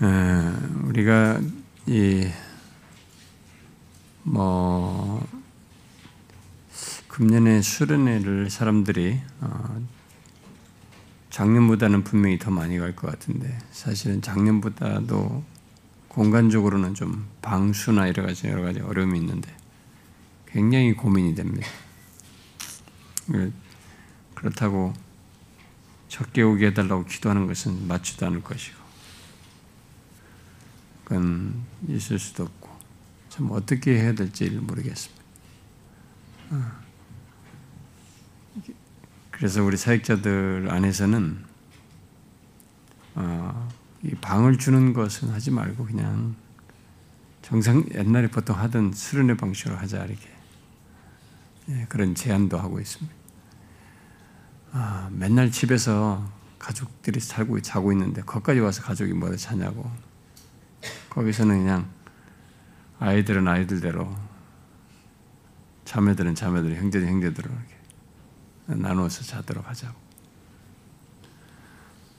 우리가 이뭐 금년에 수련회를 사람들이 어, 작년보다는 분명히 더 많이 갈 것 같은데 사실은 작년보다도 공간적으로는 좀 방수나 여러 가지 여러 가지 어려움이 있는데 굉장히 고민이 됩니다. 그렇다고 적게 오게 해달라고 기도하는 것은 맞지도 않을 것이고 그건 있을 수도 없고 참 어떻게 해야 될지 모르겠습니다. 어. 그래서 우리 사역자들 안에서는 어, 이 방을 주는 것은 하지 말고 그냥 정상 옛날에 보통 하던 수련회 방식으로 하자 이렇게 예, 그런 제안도 하고 있습니다. 아, 맨날 집에서 가족들이 살고 자고 있는데 거기까지 와서 가족이 뭐를 자냐고 거기서는 그냥 아이들은 아이들대로 자매들은 자매들 형제는 형제대로 이렇게 나누어서 자도록 하자고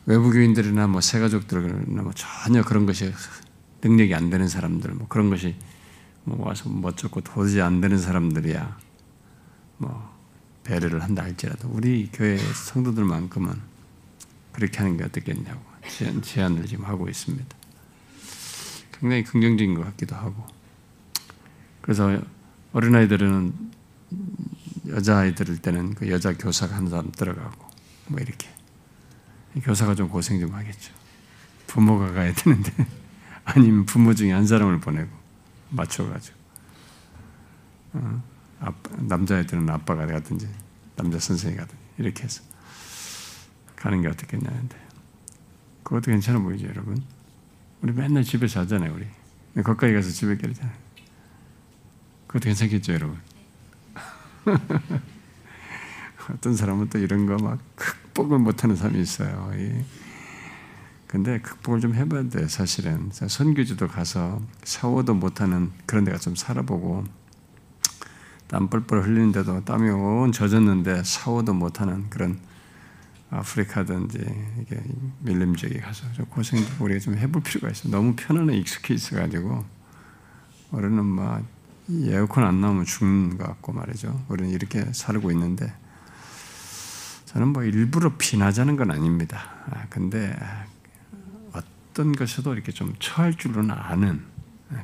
외부 교인들이나 뭐 새가족들이나 뭐 전혀 그런 것이 능력이 안 되는 사람들 뭐 그런 것이 뭐 와서 멋쩍고 도저히 안 되는 사람들이야 뭐 배려를 한다 할지라도 우리 교회 성도들만큼은 그렇게 하는 게 어떻겠냐고 제안을 지금 하고 있습니다. 굉장히 긍정적인 것 같기도 하고. 그래서 어린아이들은 여자아이들일 때는 그 여자 교사가 한 사람 들어가고 뭐 이렇게. 교사가 좀 고생 좀 하겠죠. 부모가 가야 되는데 아니면 부모 중에 한 사람을 보내고 맞춰가지고. 어, 아빠, 남자애들은 아빠가 가든지 남자 선생이 가든지 이렇게 해서 가는 게 어떻겠냐 는데. 그것도 괜찮아 보이죠 여러분? 우리 맨날 집에서 하잖아요 우리 거기까지 가서 집에 깨잖아요 그것도 괜찮겠죠 여러분? 어떤 사람은 또 이런 거 막 극복을 못하는 사람이 있어요. 근데 극복을 좀 해봐야 돼 사실은 선교지도 가서 샤워도 못하는 그런 데가 좀 살아보고 땀 뻘뻘 흘리는데도 땀이 온 젖었는데 샤워도 못하는 그런 아프리카든지 이게 밀림 지역에 가서 좀 고생 우리가 좀 해볼 필요가 있어. 너무 편안해 익숙해 있어가지고 우리는 막 에어컨 안 나오면 죽는 것 같고 말이죠. 우리는 이렇게 살고 있는데 저는 뭐 일부러 비나자는 건 아닙니다. 아, 근데 어떤 것에도 이렇게 좀 처할 줄은 아는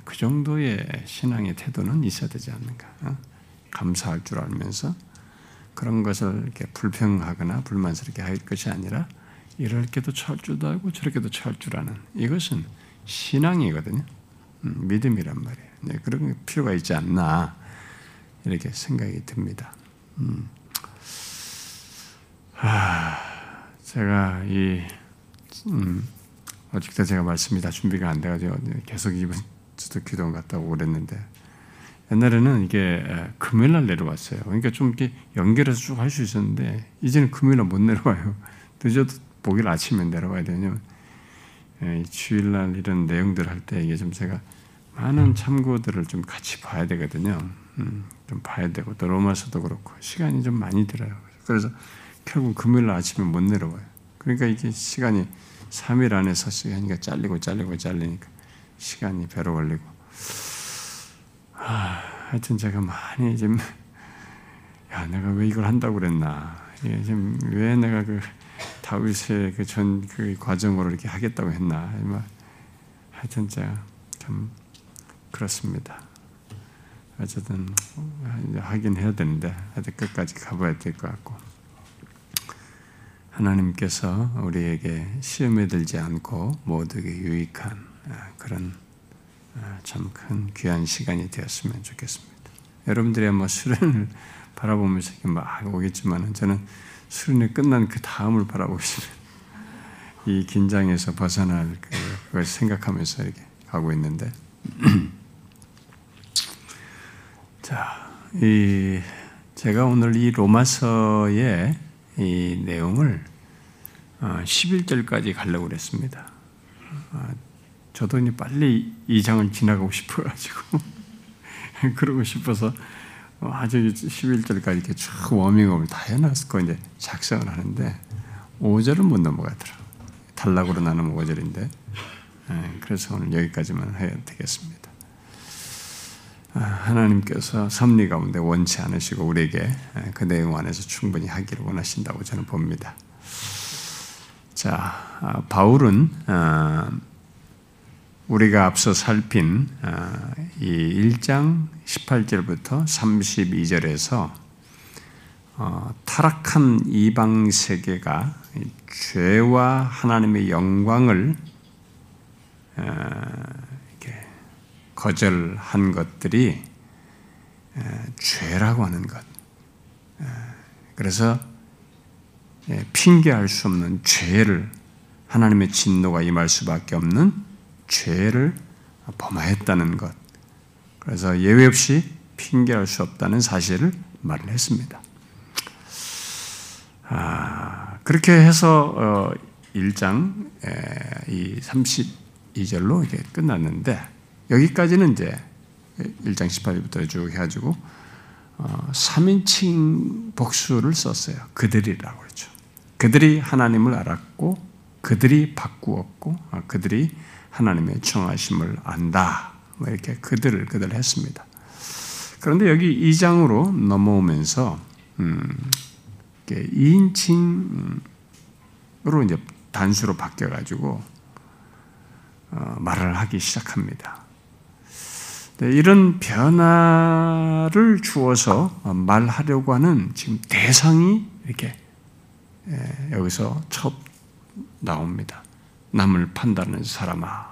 그 정도의 신앙의 태도는 있어야 되지 않는가. 어? 감사할 줄 알면서 그런 것을 이렇게 불평하거나 불만스럽게 할 것이 아니라 이렇게도 처할 줄도 알고 저렇게도 아는 이것은 신앙이거든요. 음, 믿음이란 말이에요. 네, 그런 필요가 있지 않나 이렇게 생각이 듭니다. 음. 하, 제가 이 음, 아직도 제가 말씀이 다 준비가 안 돼가지고 계속 이번 주도 기도 갔다고 그랬는데 옛날에는 이게 금요일 날 내려왔어요. 그러니까 좀 이렇게 연결해서 쭉 할 수 있었는데 이제는 금요일 날 못 내려와요. 늦어도 목요일 아침에 내려와야 되냐면 주일 날 이런 내용들 할 때 이게 좀 제가 많은 참고들을 좀 같이 봐야 되거든요. 음, 좀 봐야 되고 또 로마서도 그렇고 시간이 좀 많이 들어요. 그래서 결국 금요일 아침에 못 내려와요. 그러니까 이게 시간이 3일 안에서 시간이 잘리고 잘리고 잘리니까 시간이 배로 걸리고 아, 하여튼 제가 많이 지금 야 내가 왜 이걸 한다고 그랬나. 예, 지금 왜 내가 그 다윗의 그 전그 그 과정으로 이렇게 하겠다고 했나. 하여튼 제가 참 그렇습니다. 어쨌든 하긴 해야 되는데 하여튼 끝까지 가봐야 될 것 같고. 하나님께서 우리에게 시험에 들지 않고 모두에게 유익한 아, 그런 아, 참 큰 귀한 시간이 되었으면 좋겠습니다. 여러분들이 아마 수련을 바라보면서 막 오겠지만 저는 수련이 끝난 그 다음을 바라보고 있습니다. 이 긴장에서 벗어날 그걸 생각하면서 이렇게 가고 있는데 자, 이 제가 오늘 이 로마서의 이 내용을 11절까지 어, 가려고 그랬습니다. 아, 저도 이제 빨리 이 장을 지나가고 싶어가지고 그러고 싶어서 아주 11절까지 이렇게 쭉 워밍업을 다 해놨고 이제 작성을 하는데 5절은 못 넘어가더라. 단락으로 나누면 5절인데 예, 그래서 오늘 여기까지만 해야 되겠습니다. 아, 하나님께서 섭리 가운데 원치 않으시고 우리에게 예, 그 내용 안에서 충분히 하기를 원하신다고 저는 봅니다. 자, 아, 바울은 아, 우리가 앞서 살핀 이 1장 18절부터 32절에서 어, 타락한 이방 세계가 죄와 하나님의 영광을 거절한 것들이 죄라고 하는 것. 그래서 예, 핑계할 수 없는 죄를 하나님의 진노가 임할 수밖에 없는 죄를 범하였다는 것. 그래서 예외 없이 핑계할 수 없다는 사실을 말을 했습니다. 아, 그렇게 해서 1장 어, 이 32절로 이게 끝났는데 여기까지는 이제 1장 18절부터 쭉 해가지고 3인칭 어, 복수를 썼어요. 그들이라고 그랬죠. 그들이 하나님을 알았고 그들이 바꾸었고 아, 그들이 하나님의 청하심을 안다. 뭐 이렇게 그들을 그들 했습니다. 그런데 여기 2장으로 넘어오면서 음, 2인칭으로 이제 단수로 바뀌어가지고 어, 말을 하기 시작합니다. 네, 이런 변화를 주어서 말하려고 하는 지금 대상이 이렇게 예, 여기서 첫 나옵니다. 남을 판다는 사람아,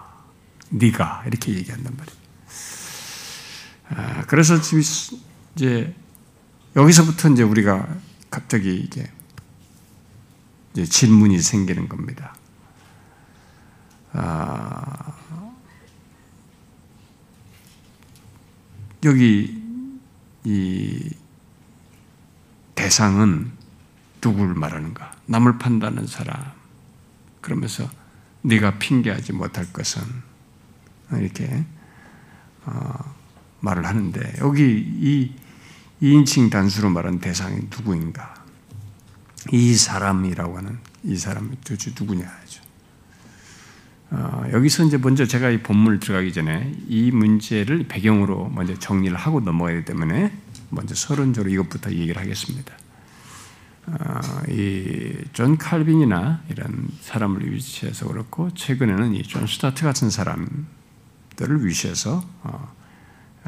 네가 이렇게 얘기한단 말이에요. 아, 그래서 지금 이제 여기서부터 이제 우리가 갑자기 이제, 이제 질문이 생기는 겁니다. 아, 여기 이 대상은 누구를 말하는가? 남을 판다는 사람. 그러면서 네가 핑계하지 못할 것은 이렇게 어, 말을 하는데 여기 이 2인칭 단수로 말한 대상이 누구인가? 이 사람이라고 하는 이 사람이 도대체 누구냐 하죠. 어, 여기서 이제 먼저 제가 이 본문을 들어가기 전에 이 문제를 배경으로 먼저 정리를 하고 넘어가야 되기 때문에 먼저 서론적으로 이것부터 얘기를 하겠습니다. 어, 이 존 칼빈이나 이런 사람을 위시해서 그렇고 최근에는 이 존 스토트 같은 사람들을 위시해서 어,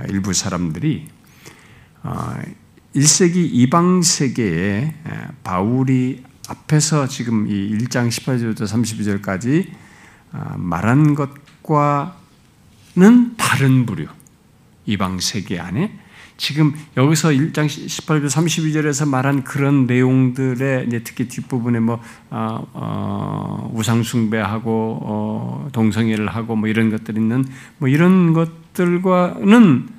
일부 사람들이 1세기 어, 이방 세계에 바울이 앞에서 지금 이 1장 18절부터 32절까지 말한 것과는 다른 부류. 이방 세계 안에 지금 여기서 1장 18절 32절에서 말한 그런 내용들의 특히 뒷부분에 뭐 어, 어, 우상 숭배하고 어, 동성애를 하고 뭐 이런 것들 있는 뭐 이런 것들과는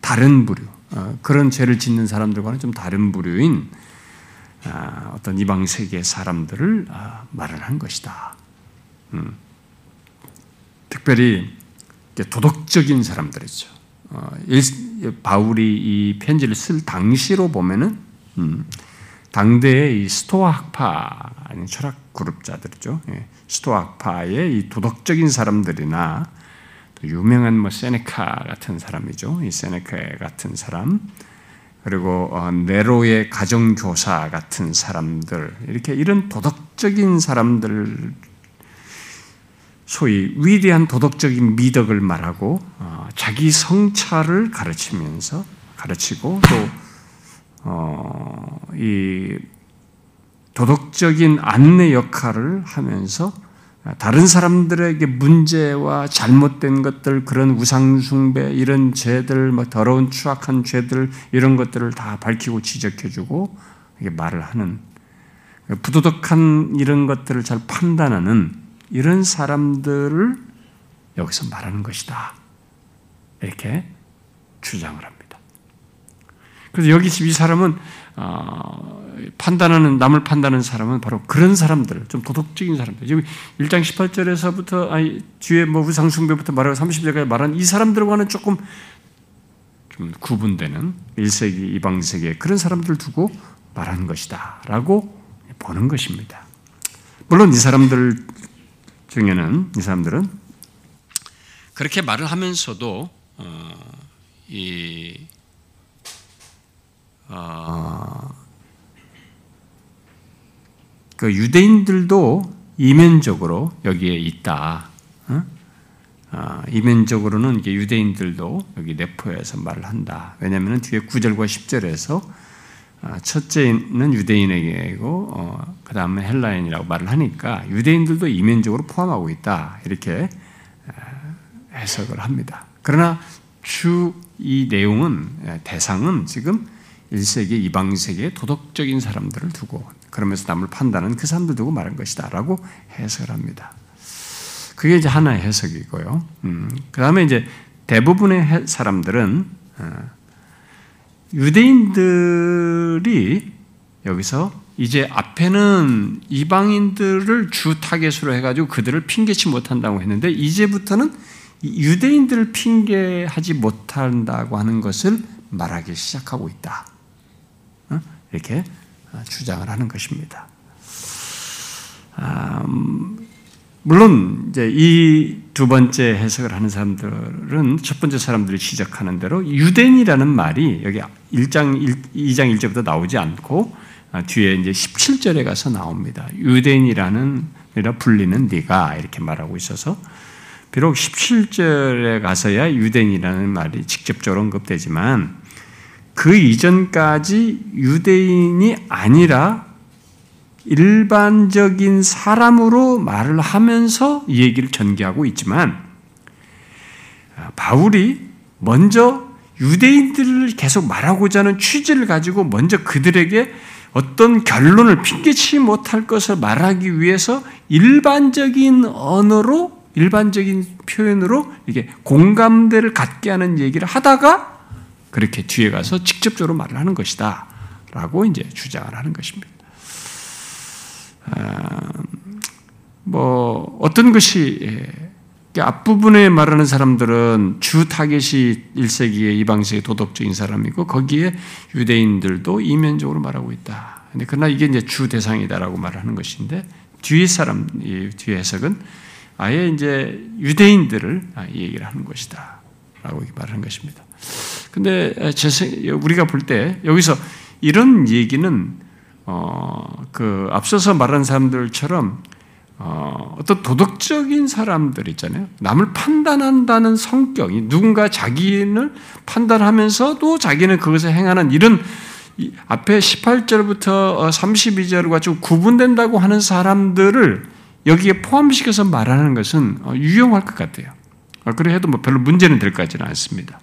다른 부류 어, 그런 죄를 짓는 사람들과는 좀 다른 부류인 아, 어떤 이방 세계 사람들을 아, 말을 한 것이다. 음. 특별히 도덕적인 사람들이죠. 어, 바울이 이 편지를 쓸 당시로 보면은 음, 당대의 이 스토아 학파 아니 철학 그룹자들이죠. 예, 스토아 학파의 이 도덕적인 사람들이나 유명한 뭐 세네카 같은 사람이죠. 이 세네카 같은 사람 그리고 어, 네로의 가정교사 같은 사람들 이렇게 이런 도덕적인 사람들 소위 위대한 도덕적인 미덕을 말하고 어, 자기 성찰을 가르치면서 가르치고 또이 어, 도덕적인 안내 역할을 하면서 다른 사람들에게 문제와 잘못된 것들, 그런 우상숭배, 이런 죄들, 뭐 더러운 추악한 죄들, 이런 것들을 다 밝히고 지적해주고 말을 하는 부도덕한 이런 것들을 잘 판단하는 이런 사람들을 여기서 말하는 것이다. 이렇게 주장을 합니다. 그래서 여기 이 사람은 어, 판단하는 남을 판단하는 사람은 바로 그런 사람들, 좀 도덕적인 사람들. 여기 1장 18절에서부터 아니 뒤에 뭐 우상 숭배부터 말하고 30절까지 말한 이 사람들과는 조금 좀 구분되는 1세기 이방 세계 그런 사람들 두고 말하는 것이다라고 보는 것입니다. 물론 이 사람들 중에는 이 사람들은 그렇게 말을 하면서도 어, 이 어, 그 유대인들도 이면적으로 여기에 있다. 어? 어, 이면적으로는 이게 유대인들도 여기 내포해서 말을 한다. 왜냐하면 뒤에 9절과 10절에서 어, 첫째는 유대인에게고 어, 그 다음에 헬라인이라고 말을 하니까 유대인들도 이면적으로 포함하고 있다. 이렇게 해석을 합니다. 그러나 주 이 내용은 대상은 지금 1세기 이방 세계의 도덕적인 사람들을 두고 그러면서 남을 판단은 그 사람들 두고 말한 것이다라고 해석을 합니다. 그게 이제 하나의 해석이고요. 음, 그 다음에 이제 대부분의 사람들은 어, 유대인들이 여기서 이제 앞에는 이방인들을 주 타겟으로 해가지고 그들을 핑계치 못한다고 했는데 이제부터는 유대인들을 핑계하지 못한다고 하는 것을 말하기 시작하고 있다. 어? 이렇게 주장을 하는 것입니다. 물론 이제 이 두 번째 해석을 하는 사람들은 첫 번째 사람들이 지적하는 대로 유대인이라는 말이 여기 1장 1, 2장 1절부터 나오지 않고 아, 뒤에 이제 17절에 가서 나옵니다. 유대인이라는 불리는 네가 이렇게 말하고 있어서 비록 17절에 가서야 유대인이라는 말이 직접적으로 언급되지만 그 이전까지 유대인이 아니라 일반적인 사람으로 말을 하면서 이 얘기를 전개하고 있지만 바울이 먼저 유대인들을 계속 말하고자 하는 취지를 가지고 먼저 그들에게 어떤 결론을 핑계치 못할 것을 말하기 위해서 일반적인 언어로 일반적인 표현으로 이게 공감대를 갖게 하는 얘기를 하다가 그렇게 뒤에 가서 직접적으로 말을 하는 것이다. 라고 이제 주장을 하는 것입니다. 아, 뭐, 어떤 것이, 예, 앞부분에 말하는 사람들은 주 타겟이 1세기의 이방세의 도덕적인 사람이고 거기에 유대인들도 이면적으로 말하고 있다. 근데 그러나 이게 이제 주 대상이다라고 말하는 것인데 뒤에 사람, 뒤에 해석은 아예 이제 유대인들을 아, 얘기를 하는 것이다. 라고 말하는 것입니다. 근데 우리가 볼 때 여기서 이런 얘기는 어, 그 앞서서 말한 사람들처럼 어, 어떤 도덕적인 사람들 있잖아요. 남을 판단한다는 성격이 누군가 자기를 판단하면서도 자기는 그것을 행하는 이런 앞에 18절부터 32절과 좀 구분된다고 하는 사람들을 여기에 포함시켜서 말하는 것은 어, 유용할 것 같아요. 어, 그래 해도 뭐 별로 문제는 될 것 같지는 않습니다.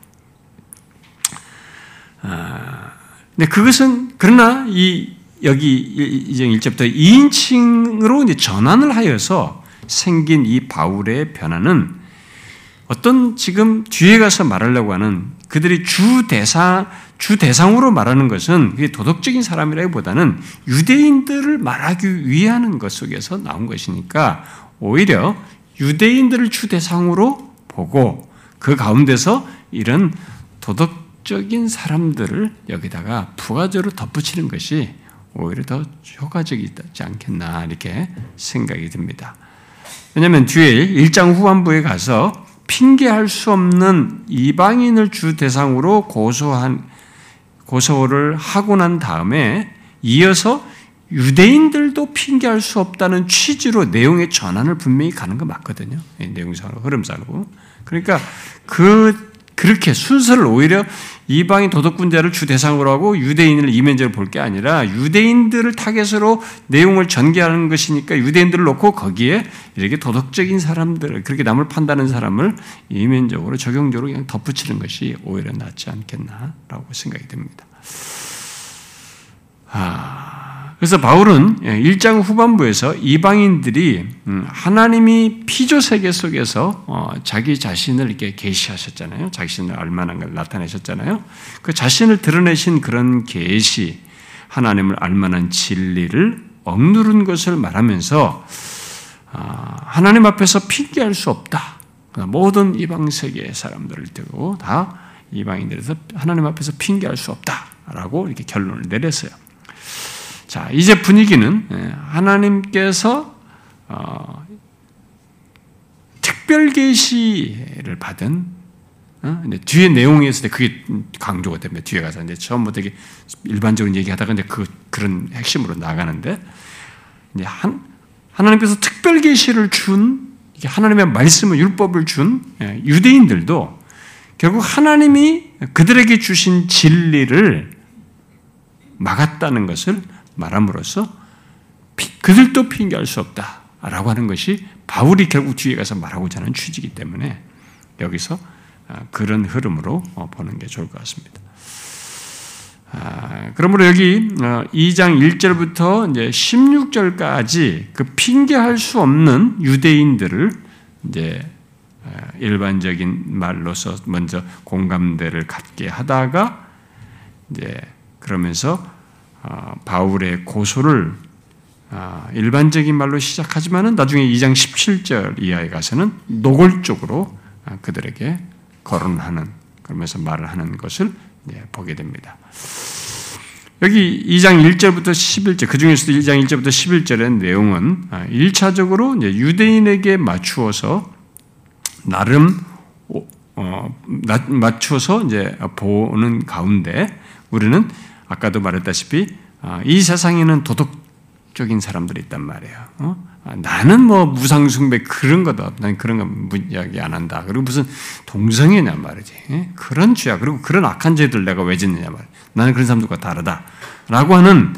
아, 근데 그것은 그러나 이 여기 2장 1절부터 2인칭으로 이제 전환을 하여서 생긴 이 바울의 변화는 어떤 지금 뒤에 가서 말하려고 하는 그들이 주 대상 주 대상으로 말하는 것은 그게 도덕적인 사람이라기보다는 유대인들을 말하기 위하는 것 속에서 나온 것이니까 오히려 유대인들을 주 대상으로 보고 그 가운데서 이런 도덕적인 사람들을 여기다가 부가적으로 덧붙이는 것이 오히려 더 효과적이지 않겠나 이렇게 생각이 듭니다. 왜냐하면 뒤에 1장 후반부에 가서 핑계할 수 없는 이방인을 주 대상으로 고소한 고소를 하고 난 다음에 이어서 유대인들도 핑계할 수 없다는 취지로 내용의 전환을 분명히 가는 거 맞거든요. 내용상으로 흐름상으로. 그러니까 그 그렇게 순서를 오히려 이방인 도덕군자를 주 대상으로 하고 유대인을 이면적으로 볼 게 아니라 유대인들을 타겟으로 내용을 전개하는 것이니까 유대인들을 놓고 거기에 이렇게 도덕적인 사람들, 그렇게 남을 판다는 사람을 이면적으로 적용적으로 그냥 덧붙이는 것이 오히려 낫지 않겠나라고 생각이 듭니다. 아. 그래서 바울은 1장 예, 후반부에서 이방인들이 음, 하나님이 피조 세계 속에서 어, 자기 자신을 이렇게 계시하셨잖아요. 자신을 알만한 걸 나타내셨잖아요. 그 자신을 드러내신 그런 계시, 하나님을 알만한 진리를 억누른 것을 말하면서 아, 하나님 앞에서 핑계할 수 없다. 모든 이방 세계의 사람들을 두고 다 이방인들에서 하나님 앞에서 핑계할 수 없다라고 이렇게 결론을 내렸어요. 자, 이제 분위기는 예, 하나님께서 어, 특별 계시를 받은 어? 뒤에 내용에서 그게 강조가 됩니다. 뒤에 가서 이제 처음부터 이게 일반적으로 얘기하다가 이제 그 그런 핵심으로 나가는데 이제 한 하나님께서 특별 계시를 준 하나님의 말씀을 율법을 준 예, 유대인들도 결국 하나님이 그들에게 주신 진리를 막았다는 것을 말함으로써 그들도 핑계할 수 없다라고 하는 것이 바울이 결국 뒤에 가서 말하고자 하는 취지이기 때문에 여기서 아, 그런 흐름으로 어, 보는 게 좋을 것 같습니다. 아, 그러므로 여기 2장 어, 1절부터 이제 16절까지 그 핑계할 수 없는 유대인들을 이제 아, 일반적인 말로서 먼저 공감대를 갖게 하다가 이제 그러면서 어, 바울의 고소를 일반적인 말로 시작하지만은 나중에 2장 17절 이하에 가서는 노골적으로 그들에게 거론하는 그러면서 말을 하는 것을 보게 됩니다. 여기 2장 1절부터 11절, 그 중에서도 1장 1절부터 11절의 내용은 1차적으로 아, 유대인에게 맞추어서 나름 어, 맞춰서 이제 보는 가운데 우리는 아까도 말했다시피 아, 이 세상에는 도덕적인 사람들이 있단 말이에요. 어? 아, 나는 뭐 무상숭배 그런 거다. 난 그런 거 이야기 안 한다. 그리고 무슨 동성애냐 말이지. 예? 그런 죄야. 그리고 그런 악한 죄들 내가 왜 짓느냐 말. 나는 그런 사람들과 다르다. 라고 하는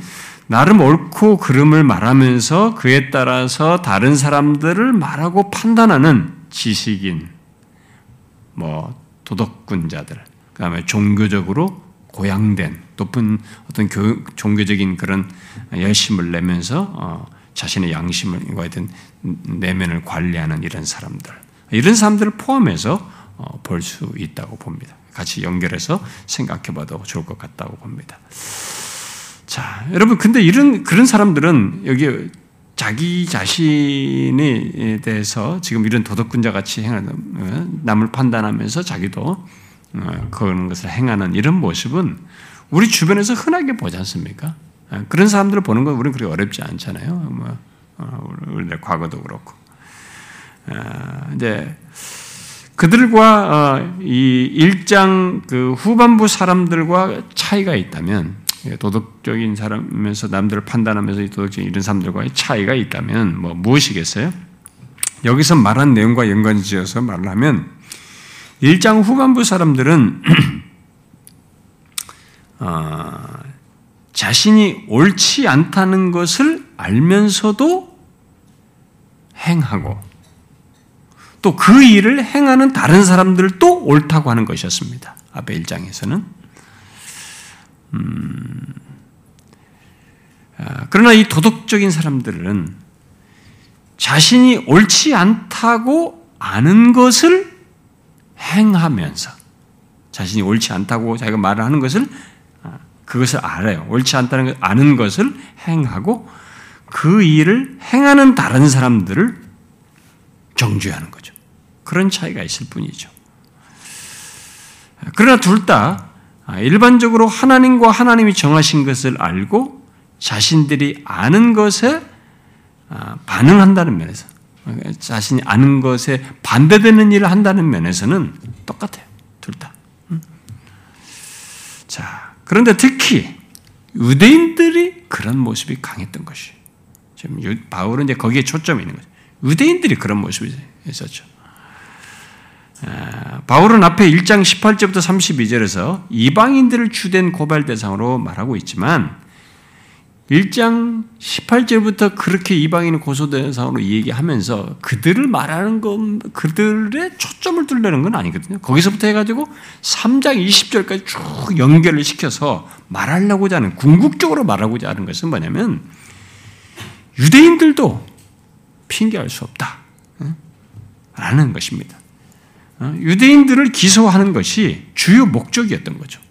나름 옳고 그름을 말하면서 그에 따라서 다른 사람들을 말하고 판단하는 지식인, 뭐 도덕군자들, 그 다음에 종교적으로 고양된 높은 어떤 교, 종교적인 그런 열심을 내면서 어, 자신의 양심을 하여튼 내면을 관리하는 이런 사람들 이런 사람들을 포함해서 어, 볼수 있다고 봅니다. 같이 연결해서 생각해봐도 좋을 것 같다고 봅니다. 자, 여러분 근데 이런 그런 사람들은 여기 자기 자신에 대해서 지금 이런 도덕군자 같이 행하는 어, 남을 판단하면서 자기도 어, 그런 것을 행하는 이런 모습은 우리 주변에서 흔하게 보지 않습니까? 아, 그런 사람들을 보는 건 우리는 그렇게 어렵지 않잖아요. 뭐, 어, 우리들 과거도 그렇고. 아, 이제, 그들과 어, 이 1장 그 후반부 사람들과 차이가 있다면, 예, 도덕적인 사람에서 남들을 판단하면서 도덕적인 이런 사람들과의 차이가 있다면, 뭐, 무엇이겠어요? 여기서 말한 내용과 연관 지어서 말을 하면, 1장 후반부 사람들은, 어, 자신이 옳지 않다는 것을 알면서도 행하고 또 그 일을 행하는 다른 사람들도 옳다고 하는 것이었습니다. 앞에 1장에서는. 음, 아, 그러나 이 도덕적인 사람들은 자신이 옳지 않다고 아는 것을 행하면서 자신이 옳지 않다고 자기가 말을 하는 것을 그것을 알아요. 옳지 않다는 걸 아는 것을 행하고 그 일을 행하는 다른 사람들을 정죄하는 거죠. 그런 차이가 있을 뿐이죠. 그러나 둘 다 일반적으로 하나님과 하나님이 정하신 것을 알고 자신들이 아는 것에 반응한다는 면에서 자신이 아는 것에 반대되는 일을 한다는 면에서는 똑같아요. 둘 다. 자, 그런데 특히 유대인들이 그런 모습이 강했던 것이. 지금 바울은 이제 거기에 초점이 있는 거죠. 유대인들이 그런 모습이 있었죠. 아, 바울은 앞에 1장 18절부터 32절에서 이방인들을 주된 고발 대상으로 말하고 있지만 1장 18절부터 그렇게 이방인을 고소대상으로 얘기하면서 그들을 말하는 건 그들의 초점을 둘려는 건 아니거든요. 거기서부터 해가지고 3장 20절까지 쭉 연결을 시켜서 말하려고자 하는, 궁극적으로 말하고자 하는 것은 뭐냐면 유대인들도 핑계할 수 없다. 라는 것입니다. 어? 유대인들을 기소하는 것이 주요 목적이었던 거죠.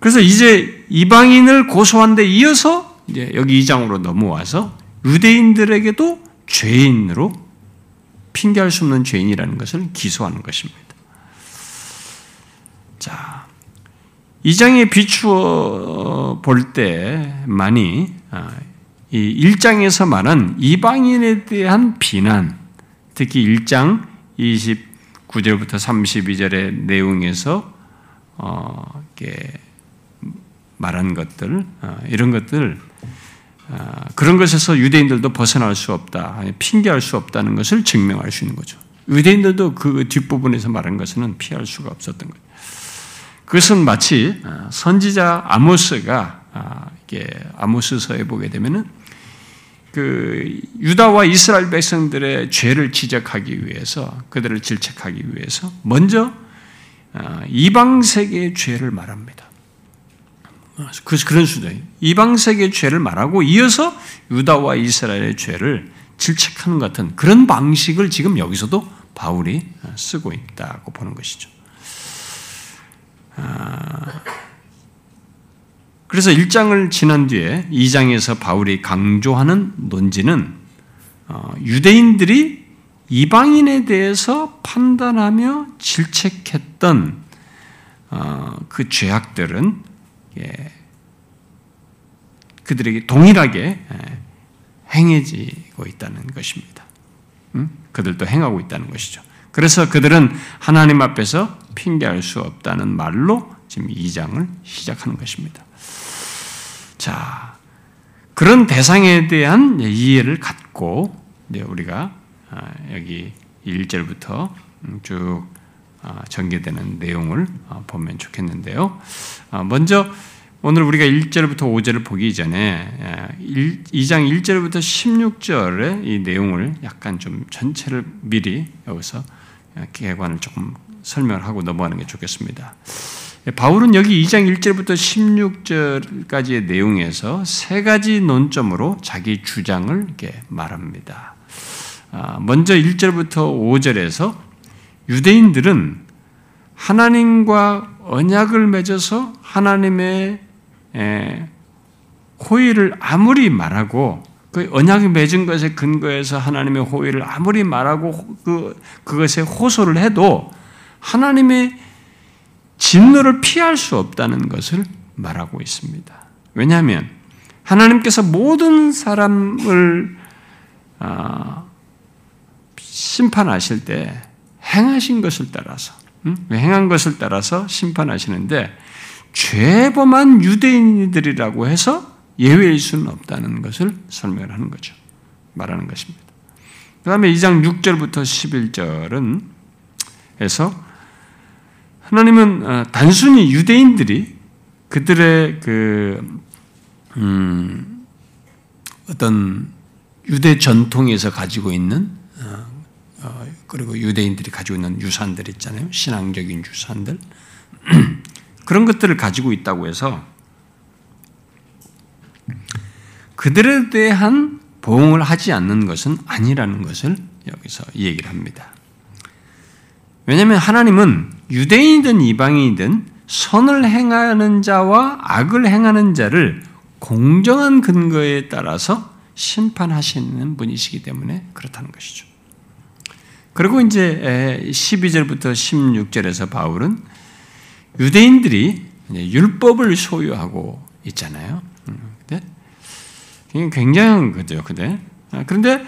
음. 그래서 이제 이방인을 고소한 데 이어서 이제 여기 2장으로 넘어와서 유대인들에게도 죄인으로 핑계할 수 없는 죄인이라는 것을 기소하는 것입니다. 자, 2장에 비추어 볼 때만이 아, 이 1장에서 말한 이방인에 대한 비난, 특히 1장 29절부터 32절의 내용에서 어, 이렇게 말한 것들 어, 이런 것들 어, 그런 것에서 유대인들도 벗어날 수 없다, 핑계할 수 없다는 것을 증명할 수 있는 거죠. 유대인들도 그 뒷부분에서 말한 것은 피할 수가 없었던 거죠. 그것은 마치 어, 선지자 아모스가 아, 이게 아모스서에 보게 되면은 그 유다와 이스라엘 백성들의 죄를 지적하기 위해서 그들을 질책하기 위해서 먼저 어, 이방 세계의 죄를 말합니다. 그, 그런 수준이 이방 세계의 죄를 말하고 이어서 유다와 이스라엘의 죄를 질책하는 같은 그런 방식을 지금 여기서도 바울이 쓰고 있다고 보는 것이죠. 아, 그래서 1장을 지난 뒤에 2장에서 바울이 강조하는 논지는 어, 유대인들이 이방인에 대해서 판단하며 질책했던 어, 그 죄악들은 예, 그들에게 동일하게 예, 행해지고 있다는 것입니다. 그들도 행하고 있다는 것이죠. 그래서 그들은 하나님 앞에서 핑계할 수 없다는 말로 지금 2장을 시작하는 것입니다. 자, 그런 대상에 대한 이해를 갖고 우리가 아, 여기 1절부터 쭉 아, 전개되는 내용을 아, 보면 좋겠는데요. 먼저 오늘 우리가 1절부터 5절을 보기 전에 2장 1절부터 16절의 이 내용을 약간 좀 전체를 미리 여기서 개관을 조금 설명을 하고 넘어가는 게 좋겠습니다. 바울은 여기 2장 1절부터 16절까지의 내용에서 세 가지 논점으로 자기 주장을 이렇게 말합니다. 아, 먼저 1절부터 5절에서 유대인들은 하나님과 언약을 맺어서 하나님의 호의를 아무리 말하고 그 언약이 맺은 것에 근거해서 하나님의 호의를 아무리 말하고 그 그것에 호소를 해도 하나님의 진노를 피할 수 없다는 것을 말하고 있습니다. 왜냐하면 하나님께서 모든 사람을 아, 심판하실 때 행하신 것을 따라서 행한 것을 따라서 심판하시는데 죄범한 유대인들이라고 해서 예외일 수는 없다는 것을 설명을 하는 거죠. 말하는 것입니다. 그 다음에 2장 6절부터 11절은 에서 하나님은 어, 단순히 유대인들이 그들의 그, 음, 어떤 유대 전통에서 가지고 있는, 그리고 유대인들이 가지고 있는 유산들 있잖아요. 신앙적인 유산들. 그런 것들을 가지고 있다고 해서 그들에 대한 보응을 하지 않는 것은 아니라는 것을 여기서 얘기를 합니다. 왜냐하면 하나님은 유대인이든 이방인이든 선을 행하는 자와 악을 행하는 자를 공정한 근거에 따라서 심판하시는 분이시기 때문에 그렇다는 것이죠. 그리고 이제 12절부터 16절에서 바울은 유대인들이 율법을 소유하고 있잖아요. 음, 굉장한 거죠. 근데 아, 그런데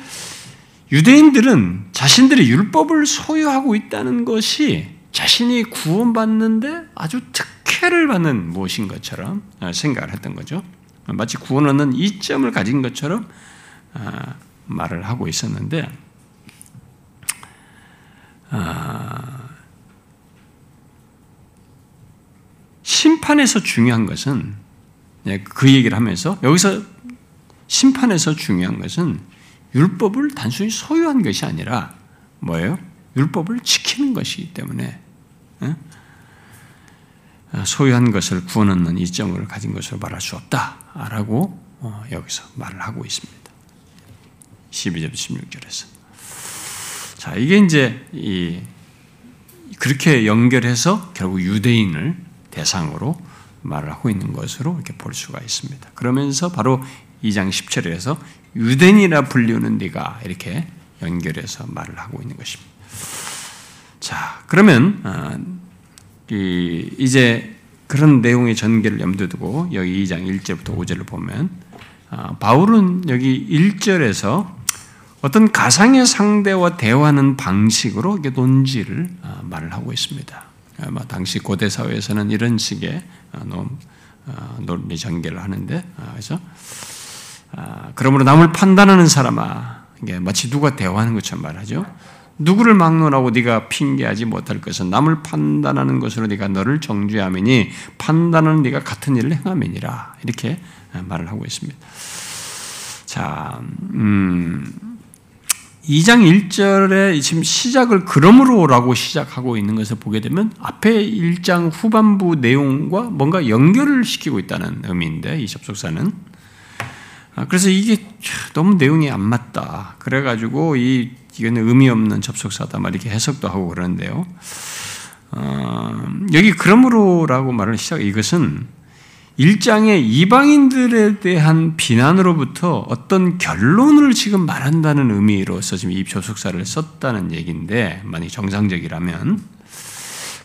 유대인들은 자신들이 율법을 소유하고 있다는 것이 자신이 구원받는데 아주 특혜를 받는 무엇인 것처럼 생각을 했던 거죠. 마치 구원 얻는 이점을 가진 것처럼 아, 말을 하고 있었는데 아, 심판에서 중요한 것은 그 얘기를 하면서 여기서 심판에서 중요한 것은 율법을 단순히 소유한 것이 아니라 뭐예요? 율법을 지키는 것이기 때문에 소유한 것을 구원 얻는 이점을 가진 것으로 말할 수 없다라고 어, 여기서 말을 하고 있습니다. 12절 16절에서. 자, 이게 이제 이 그렇게 연결해서 결국 유대인을 대상으로 말을 하고 있는 것으로 이렇게 볼 수가 있습니다. 그러면서 바로 2장 10절에서 유대인이라 불리우는 네가 이렇게 연결해서 말을 하고 있는 것입니다. 자, 그러면 어, 이제 그런 내용의 전개를 염두에 두고 여기 2장 1절부터 5절을 보면 어, 바울은 여기 1절에서 어떤 가상의 상대와 대화하는 방식으로 이게 논지를 아, 말을 하고 있습니다. 아마 당시 고대 사회에서는 이런 식의 아, 아, 논리 전개를 하는데 그래서 그러므로 남을 판단하는 사람아 이게 마치 누가 대화하는 것처럼 말하죠. 누구를 막론하고 네가 핑계하지 못할 것은 남을 판단하는 것으로 네가 너를 정죄하매니 판단은 네가 같은 일을 행함이니라 이렇게 말을 하고 있습니다. 자, 음, 2장 1절에 지금 시작을 그러므로라고 시작하고 있는 것을 보게 되면 앞에 1장 후반부 내용과 뭔가 연결을 시키고 있다는 의미인데 이 접속사는 아, 그래서 이게 너무 내용이 안 맞다. 그래가지고 이 이거는 의미 없는 접속사다 막 이렇게 해석도 하고 그러는데요. 어, 여기 그러므로라고 말을 시작 이것은 일장의 이방인들에 대한 비난으로부터 어떤 결론을 지금 말한다는 의미로서 지금 이 조속사를 썼다는 얘기인데 만약 정상적이라면.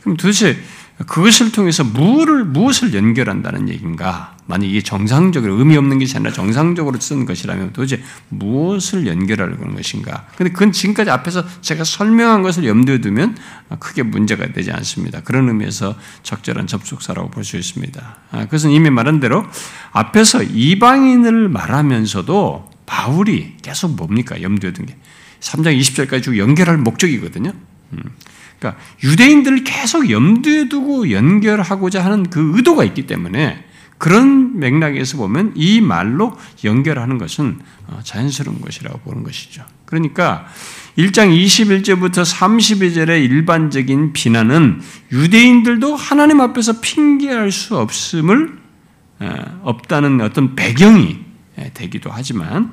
그럼 도대체 그것을 통해서 무엇을 무엇을 연결한다는 얘기인가? 만약 이게 정상적으로 의미 없는 것이 아니라 정상적으로 쓴 것이라면 도대체 무엇을 연결하려고 하는 것인가? 근데 그건 지금까지 앞에서 제가 설명한 것을 염두에 두면 크게 문제가 되지 않습니다. 그런 의미에서 적절한 접속사라고 볼 수 있습니다. 아, 그것은 이미 말한 대로 앞에서 이방인을 말하면서도 바울이 계속 뭡니까? 염두에 둔 게. 3장 20절까지 쭉 연결할 목적이거든요. 음. 그러니까 유대인들을 계속 염두에 두고 연결하고자 하는 그 의도가 있기 때문에 그런 맥락에서 보면 이 말로 연결하는 것은 어, 자연스러운 것이라고 보는 것이죠. 그러니까 1장 21절부터 32절의 일반적인 비난은 유대인들도 하나님 앞에서 핑계할 수 없음을 어, 없다는 어떤 배경이 되기도 하지만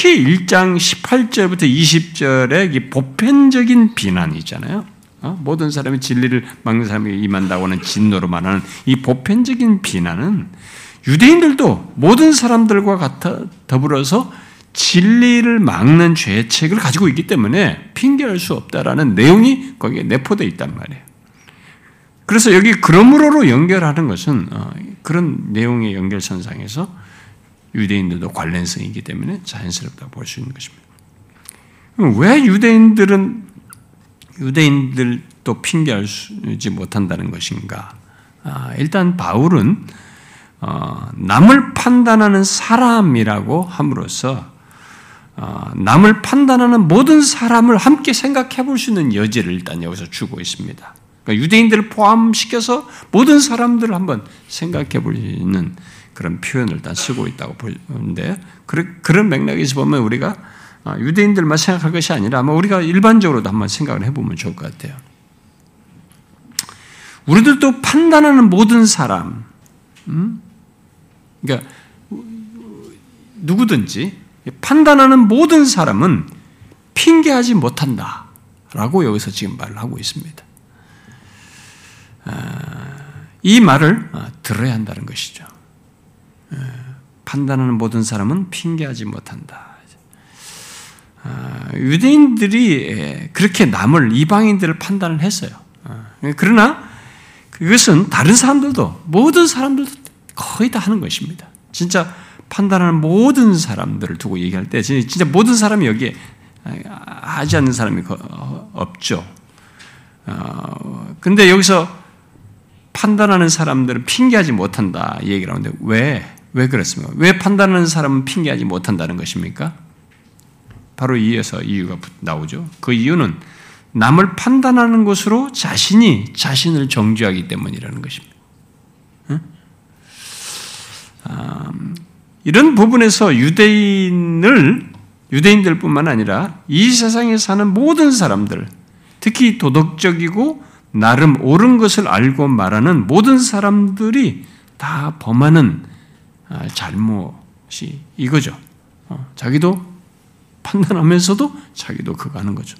특히 1장 18절부터 20절의 보편적인 비난이 있잖아요. 어? 모든 사람이 진리를 막는 사람에게 임한다고 하는 진노로 말하는 이 보편적인 비난은 유대인들도 모든 사람들과 같아 더불어서 진리를 막는 죄책을 가지고 있기 때문에 핑계할 수 없다라는 내용이 거기에 내포되어 있단 말이에요. 그래서 여기 그러므로로 연결하는 것은 어, 그런 내용의 연결선상에서 유대인들도 관련성이기 때문에 자연스럽다고 볼 수 있는 것입니다. 왜 유대인들은 유대인들도 핑계하지 못한다는 것인가? 아, 일단 바울은 어, 남을 판단하는 사람이라고 함으로써 어, 남을 판단하는 모든 사람을 함께 생각해 볼 수 있는 여지를 일단 여기서 주고 있습니다. 그러니까 유대인들을 포함시켜서 모든 사람들을 한번 생각해 볼 수 있는 그런 표현을 일단 쓰고 있다고 보는데 그런 맥락에서 보면 우리가 아, 유대인들만 생각할 것이 아니라 아마 우리가 일반적으로도 한번 생각을 해보면 좋을 것 같아요. 우리들도 판단하는 모든 사람, 음? 그러니까 누구든지 판단하는 모든 사람은 핑계하지 못한다라고 여기서 지금 말을 하고 있습니다. 아, 이 말을 아, 들어야 한다는 것이죠. 판단하는 모든 사람은 핑계하지 못한다. 아, 유대인들이 그렇게 남을 이방인들을 판단을 했어요. 아, 그러나 그것은 다른 사람들도 모든 사람들도 거의 다 하는 것입니다. 진짜 판단하는 모든 사람들을 두고 얘기할 때 진짜 모든 사람이 여기에 하지 않는 사람이 없죠. 어, 근데 여기서 판단하는 사람들은 핑계하지 못한다 얘기를 하는데 왜? 왜 그렇습니까? 왜 판단하는 사람은 핑계하지 못한다는 것입니까? 바로 이에서 이유가 나오죠. 그 이유는 남을 판단하는 것으로 자신이 자신을 정죄하기 때문이라는 것입니다. 음, 이런 부분에서 유대인을 유대인들뿐만 아니라 이 세상에 사는 모든 사람들, 특히 도덕적이고 나름 옳은 것을 알고 말하는 모든 사람들이 다 범하는 아, 잘못이 이거죠. 어, 자기도 판단하면서도 자기도 그거 하는 거죠.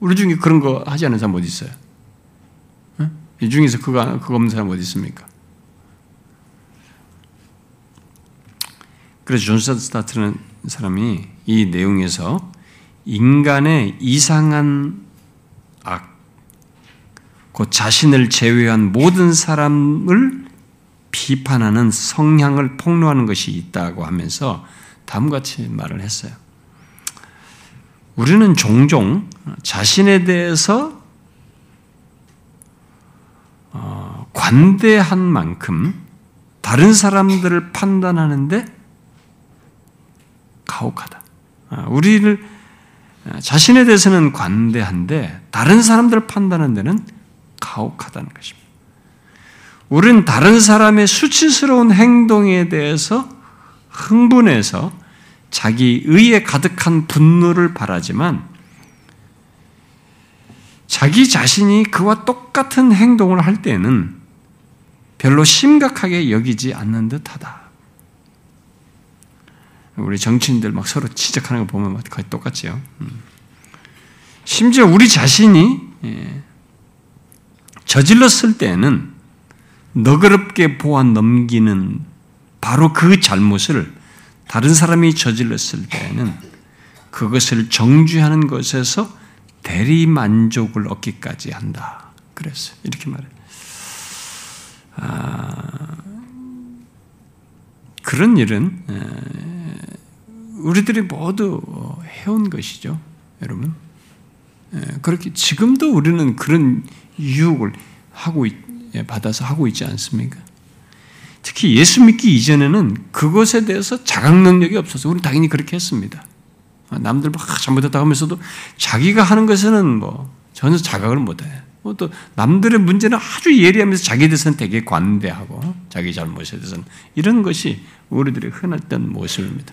우리 중에 그런 거 하지 않은 사람 어디 있어요? 이 중에서 그거, 그거 없는 사람 어디 있습니까? 그래서 존슨 스타트는 사람이 이 내용에서 인간의 이상한 악, 그 자신을 제외한 모든 사람을 비판하는 성향을 폭로하는 것이 있다고 하면서 다음과 같이 말을 했어요. 우리는 종종 자신에 대해서 어, 관대한 만큼 다른 사람들을 판단하는데 가혹하다. 아, 우리를 자신에 대해서는 관대한데 다른 사람들을 판단하는 데는 가혹하다는 것입니다. 우리는 다른 사람의 수치스러운 행동에 대해서 흥분해서 자기 의에 가득한 분노를 바라지만 자기 자신이 그와 똑같은 행동을 할 때는 별로 심각하게 여기지 않는 듯하다. 우리 정치인들 막 서로 지적하는 거 보면 거의 똑같지요. 음. 심지어 우리 자신이 예, 저질렀을 때는 너그럽게 보아 넘기는 바로 그 잘못을 다른 사람이 저질렀을 때는 그것을 정죄하는 것에서 대리 만족을 얻기까지 한다. 그랬어요. 이렇게 말해. 아, 그런 일은 우리들이 모두 해온 것이죠, 여러분. 그렇게 지금도 우리는 그런 유혹을 하고 예, 받아서 하고 있지 않습니까? 특히 예수 믿기 이전에는 그것에 대해서 자각 능력이 없어서 우리 당연히 그렇게 했습니다. 아, 남들 막 잘못했다 하면서도 자기가 하는 것에는 뭐 전혀 자각을 못해. 뭐또 남들의 문제는 아주 예리하면서 자기에 대해서는 되게 관대하고 자기 잘못에 대해서는 이런 것이 우리들의 흔했던 모습입니다.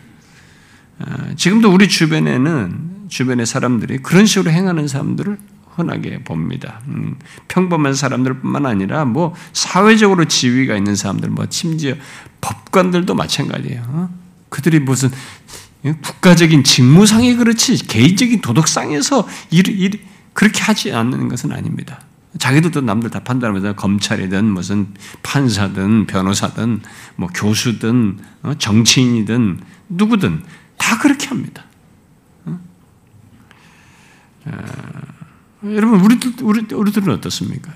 아, 지금도 우리 주변에는 주변의 사람들이 그런 식으로 행하는 사람들을 흔하게 봅니다. 음, 평범한 사람들뿐만 아니라 뭐 사회적으로 지위가 있는 사람들, 뭐 심지어 법관들도 마찬가지예요. 어? 그들이 무슨 예, 국가적인 직무상에 그렇지 개인적인 도덕상에서 일, 일, 그렇게 하지 않는 것은 아닙니다. 자기들도 남들 다 판단하면서 검찰이든 무슨 판사든 변호사든 뭐 교수든 어, 정치인이든 누구든 다 그렇게 합니다. 어? 여러분 우리들 우리 우리들은 어떻습니까?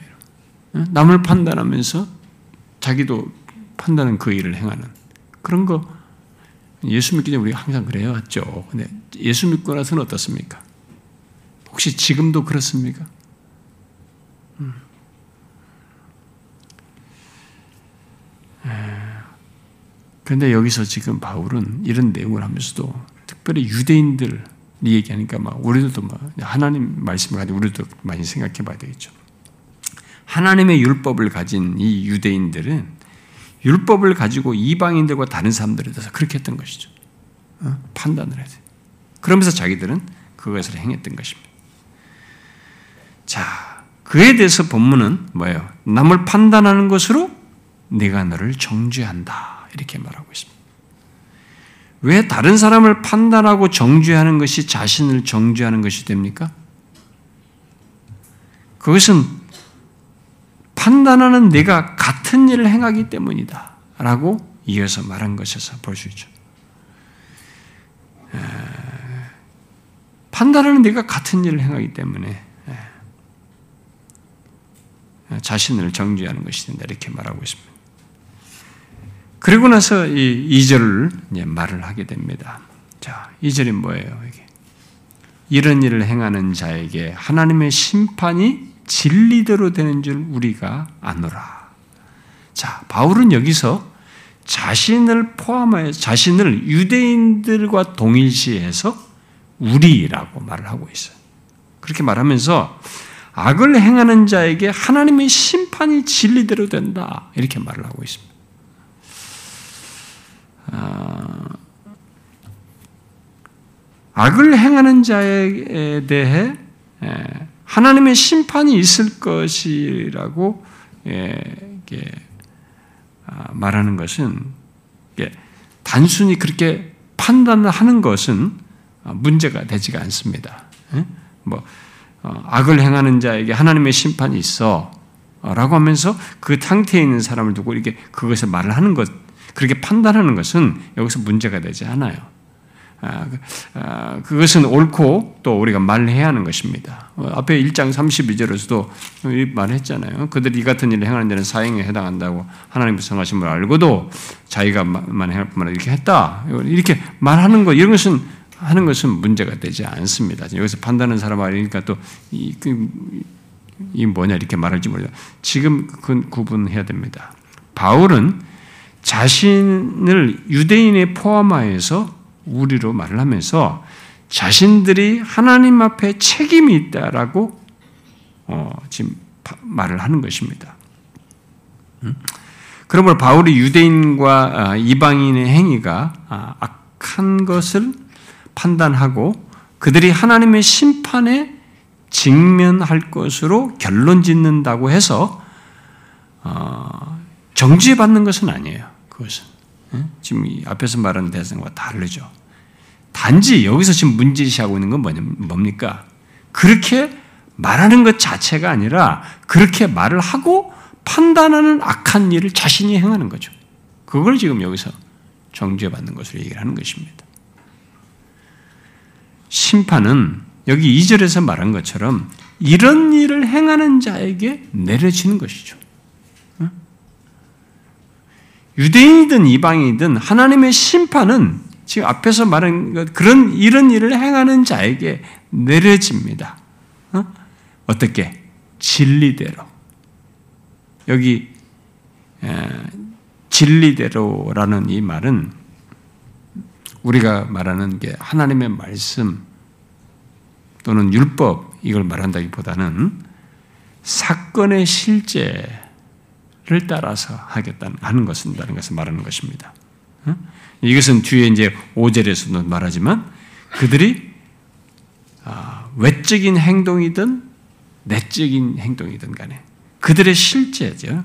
남을 판단하면서 자기도 판단은 그 일을 행하는 그런 거 예수 믿기 전에 우리가 항상 그래 왔죠. 근데 예수 믿고 나서는 어떻습니까? 혹시 지금도 그렇습니까? 음. 그런데 여기서 지금 바울은 이런 내용을 하면서도 특별히 유대인들 얘기하니까 막 우리들도 막 하나님 말씀을 가지고 우리도 많이 생각해 봐야 되겠죠. 하나님의 율법을 가진 이 유대인들은 율법을 가지고 이방인들과 다른 사람들에 대해서 그렇게 했던 것이죠. 어? 판단을 해야 돼. 그러면서 자기들은 그것을 행했던 것입니다. 자, 그에 대해서 본문은 뭐예요? 남을 판단하는 것으로 내가 너를 정죄한다. 이렇게 말하고 있습니다. 왜 다른 사람을 판단하고 정죄하는 것이 자신을 정죄하는 것이 됩니까? 그것은 판단하는 내가 같은 일을 행하기 때문이다. 라고 이어서 말한 것에서 볼 수 있죠. 판단하는 내가 같은 일을 행하기 때문에 자신을 정죄하는 것이 된다. 이렇게 말하고 있습니다. 그리고 나서 이 2절을 말을 하게 됩니다. 자, 2절이 뭐예요? 이게? 이런 일을 행하는 자에게 하나님의 심판이 진리대로 되는 줄 우리가 아노라. 자, 바울은 여기서 자신을 포함하여 자신을 유대인들과 동일시해서 우리라고 말을 하고 있어요. 그렇게 말하면서 악을 행하는 자에게 하나님의 심판이 진리대로 된다. 이렇게 말을 하고 있습니다. 아, 악을 행하는 자에 대해 하나님의 심판이 있을 것이라고 아, 말하는 것은 단순히 그렇게 판단을 하는 것은 문제가 되지가 않습니다. 뭐 어, 악을 행하는 자에게 하나님의 심판이 있어 라고 하면서 그 상태에 있는 사람을 두고 이렇게 그것을 말을 하는 것 그렇게 판단하는 것은 여기서 문제가 되지 않아요. 아, 그, 아, 그것은 옳고 또 우리가 말해야 하는 것입니다. 어, 앞에 1장 32절에서도 말했잖아요. 그들이 같은 일을 행하는 자는 사형에 해당한다고 하나님의 성하심을 알고도 자기가만 행할 뿐만 아니라 이렇게 했다. 이렇게 말하는 것, 이런 것은 하는 것은 문제가 되지 않습니다. 여기서 판단하는 사람 아니니까 또 이, 그, 이 뭐냐 이렇게 말할지 모르죠. 지금 그 구분해야 됩니다. 바울은 자신을 유대인에 포함하여서 우리로 말을 하면서 자신들이 하나님 앞에 책임이 있다라고 어, 지금 말을 하는 것입니다. 음? 그러므로 바울이 유대인과 아, 이방인의 행위가 아, 악한 것을 판단하고 그들이 하나님의 심판에 직면할 것으로 결론 짓는다고 해서 어, 정지받는 것은 아니에요. 그것은 지금 앞에서 말하는 대상과 다르죠. 단지 여기서 지금 문제시하고 있는 건 뭡니까? 그렇게 말하는 것 자체가 아니라 그렇게 말을 하고 판단하는 악한 일을 자신이 행하는 거죠. 그걸 지금 여기서 정죄받는 것으로 얘기를 하는 것입니다. 심판은 여기 2절에서 말한 것처럼 이런 일을 행하는 자에게 내려지는 것이죠. 유대인이든 이방인이든 하나님의 심판은 지금 앞에서 말한 그런 이런 일을 행하는 자에게 내려집니다. 어? 떻게 진리대로. 여기 진리대로라는 이 말은 우리가 말하는 게 하나님의 말씀 또는 율법 이걸 말한다기보다는 사건의 실제 를 따라서 하겠다는 하는 것이다는 것을 말하는 것입니다. 이것은 뒤에 이제 5절에서도 말하지만 그들이 아, 외적인 행동이든 내적인 행동이든 간에 그들의 실제죠.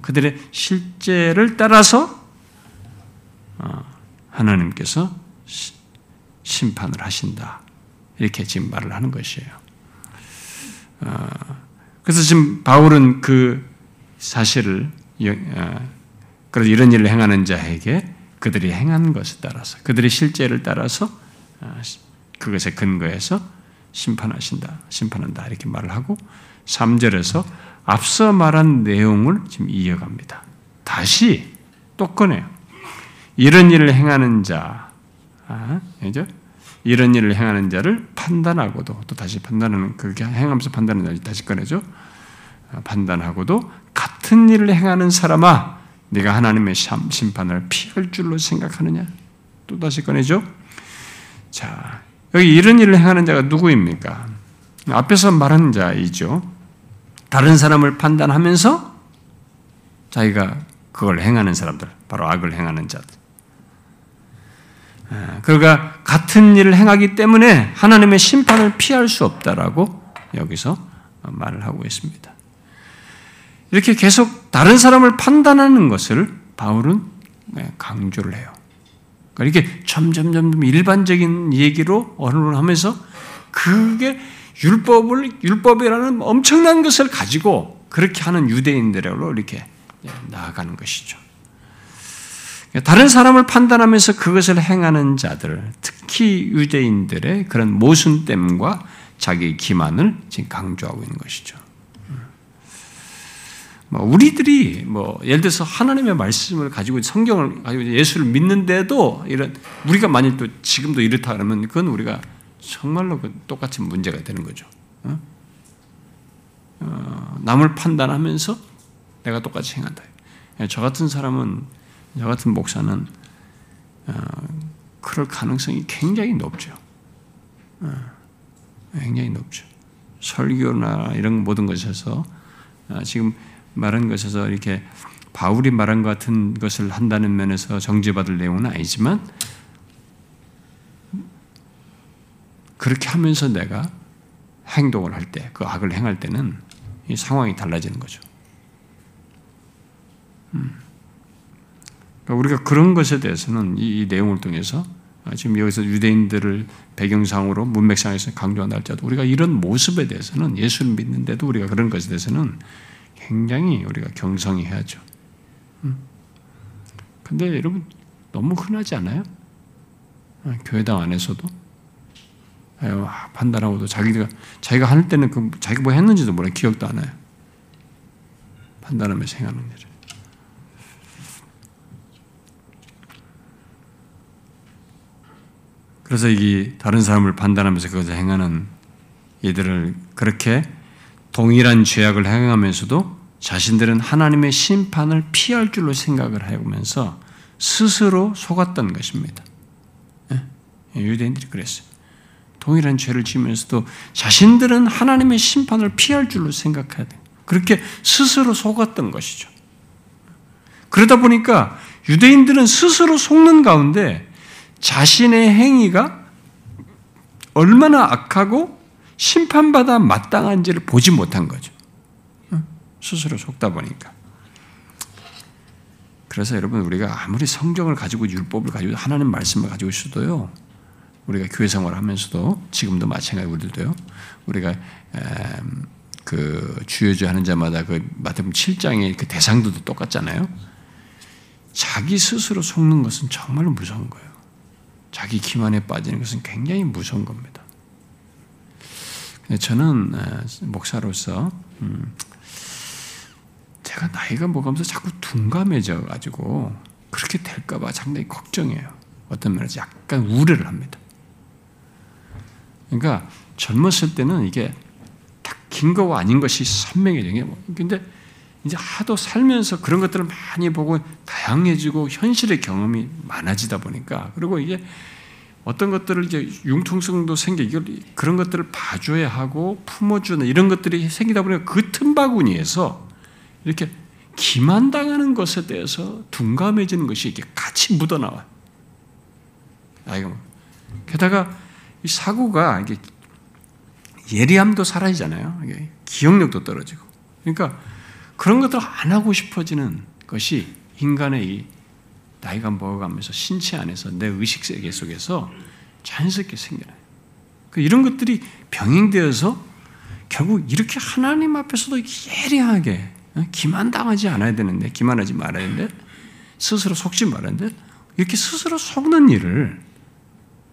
그들의 실제를 따라서 어, 하나님께서 심판을 하신다. 이렇게 지금 말을 하는 것이에요. 어, 그래서 지금 바울은 그 사실을 어, 그래서 이런 일을 행하는 자에게 그들이 행한 것에 따라서 그들의 실제를 따라서 그것에 근거해서 심판하신다, 심판한다 이렇게 말을 하고 3절에서 앞서 말한 내용을 지금 이어갑니다. 다시 또 꺼내요. 이런 일을 행하는 자, 아, 이런 일을 행하는 자를 판단하고도 또 다시 판단하는 그렇게 행하면서 판단하는 자 다시 꺼내죠. 아, 판단하고도 같은 일을 행하는 사람아, 네가 하나님의 심판을 피할 줄로 생각하느냐? 또 다시 꺼내죠. 자, 여기 이런 일을 행하는 자가 누구입니까? 앞에서 말한 자이죠. 다른 사람을 판단하면서 자기가 그걸 행하는 사람들, 바로 악을 행하는 자들. 아, 그러가 같은 일을 행하기 때문에 하나님의 심판을 피할 수 없다라고 여기서 말을 하고 있습니다. 이렇게 계속 다른 사람을 판단하는 것을 바울은 네, 강조를 해요. 그러니까 이렇게 점점 점 일반적인 얘기로 언어를 하면서 그게 율법을 율법이라는 엄청난 것을 가지고 그렇게 하는 유대인들로 이렇게 나아가는 것이죠. 다른 사람을 판단하면서 그것을 행하는 자들, 특히 유대인들의 그런 모순됨과 자기 기만을 지금 강조하고 있는 것이죠. 뭐 우리들이 뭐 예를 들어서 하나님의 말씀을 가지고 성경을 가지고 예수를 믿는데도 이런 우리가 만일 또 지금도 이렇다 그러면 그건 우리가 정말로 그 똑같은 문제가 되는 거죠. 어? 어, 남을 판단하면서 내가 똑같이 행한다. 예, 저 같은 사람은, 저 같은 목사는 어, 그럴 가능성이 굉장히 높죠. 어, 굉장히 높죠. 설교나 이런 모든 것에서 어, 지금 말한 것에서 이렇게 바울이 말한 것 같은 것을 한다는 면에서 정죄받을 내용은 아니지만 그렇게 하면서 내가 행동을 할 때, 그 악을 행할 때는 이 상황이 달라지는 거죠. 음. 그러니까 우리가 그런 것에 대해서는 이, 이, 내용을 통해서 아, 지금 여기서 유대인들을 배경상으로 문맥상에서 강조한다 할지라도 우리가 이런 모습에 대해서는 예수를 믿는데도 우리가 그런 것에 대해서는 굉장히 우리가 경성히 해야죠. 음. 근데 여러분 너무 흔하지 않아요? 아, 교회당 안에서도 판단하고도 자기가 자기가 할 때는 그 자기가 뭐 했는지도 몰라 기억도 안 나요. 판단하면서 행하는 일을. 그래서 이 다른 사람을 판단하면서 그것을 행하는 이들을 그렇게 동일한 죄악을 행하면서도 자신들은 하나님의 심판을 피할 줄로 생각을 해오면서 스스로 속았던 것입니다. 예? 유대인들이 그랬어요. 동일한 죄를 지면서도 자신들은 하나님의 심판을 피할 줄로 생각해야 돼. 그렇게 스스로 속았던 것이죠. 그러다 보니까 유대인들은 스스로 속는 가운데 자신의 행위가 얼마나 악하고 심판받아 마땅한지를 보지 못한 거죠. 스스로 속다 보니까. 그래서 여러분 우리가 아무리 성경을 가지고 율법을 가지고 하나님 말씀을 가지고 있어도요. 우리가 교회 생활하면서도 지금도 마찬가지 우리들도요. 우리가 그 주여주 하는 자마다 그 마태복음 7장의 그 대상들도 똑같잖아요. 자기 스스로 속는 것은 정말 무서운 거예요. 자기 기만에 빠지는 것은 굉장히 무서운 겁니다. 저는 목사로서 음, 제가 나이가 먹으면서 자꾸 둔감해져 가지고 그렇게 될까봐 상당히 걱정해요. 어떤 면에서 약간 우려를 합니다. 그러니까 젊었을 때는 이게 딱긴 거와 아닌 것이 선명해져. 근데 이제 하도 살면서 그런 것들을 많이 보고 다양해지고 현실의 경험이 많아지다 보니까 그리고 이게 어떤 것들을 이제 융통성도 생겨 이걸 그런 것들을 봐줘야 하고 품어주는 이런 것들이 생기다 보니까 그 틈바구니에서 이렇게 기만당하는 것에 대해서 둔감해지는 것이 이렇게 같이 묻어나와요. 아이고. 게다가 이 사고가 이게 예리함도 사라지잖아요. 이게 기억력도 떨어지고. 그러니까 그런 것들 안 하고 싶어지는 것이 인간의 이 나이가 먹어가면서 신체 안에서 내 의식 세계 속에서 자연스럽게 생겨나요. 그 이런 것들이 병행되어서 결국 이렇게 하나님 앞에서도 예리하게 어? 기만당하지 않아야 되는데, 기만하지 말아야 되는데, 스스로 속지 말아야 되는데, 이렇게 스스로 속는 일을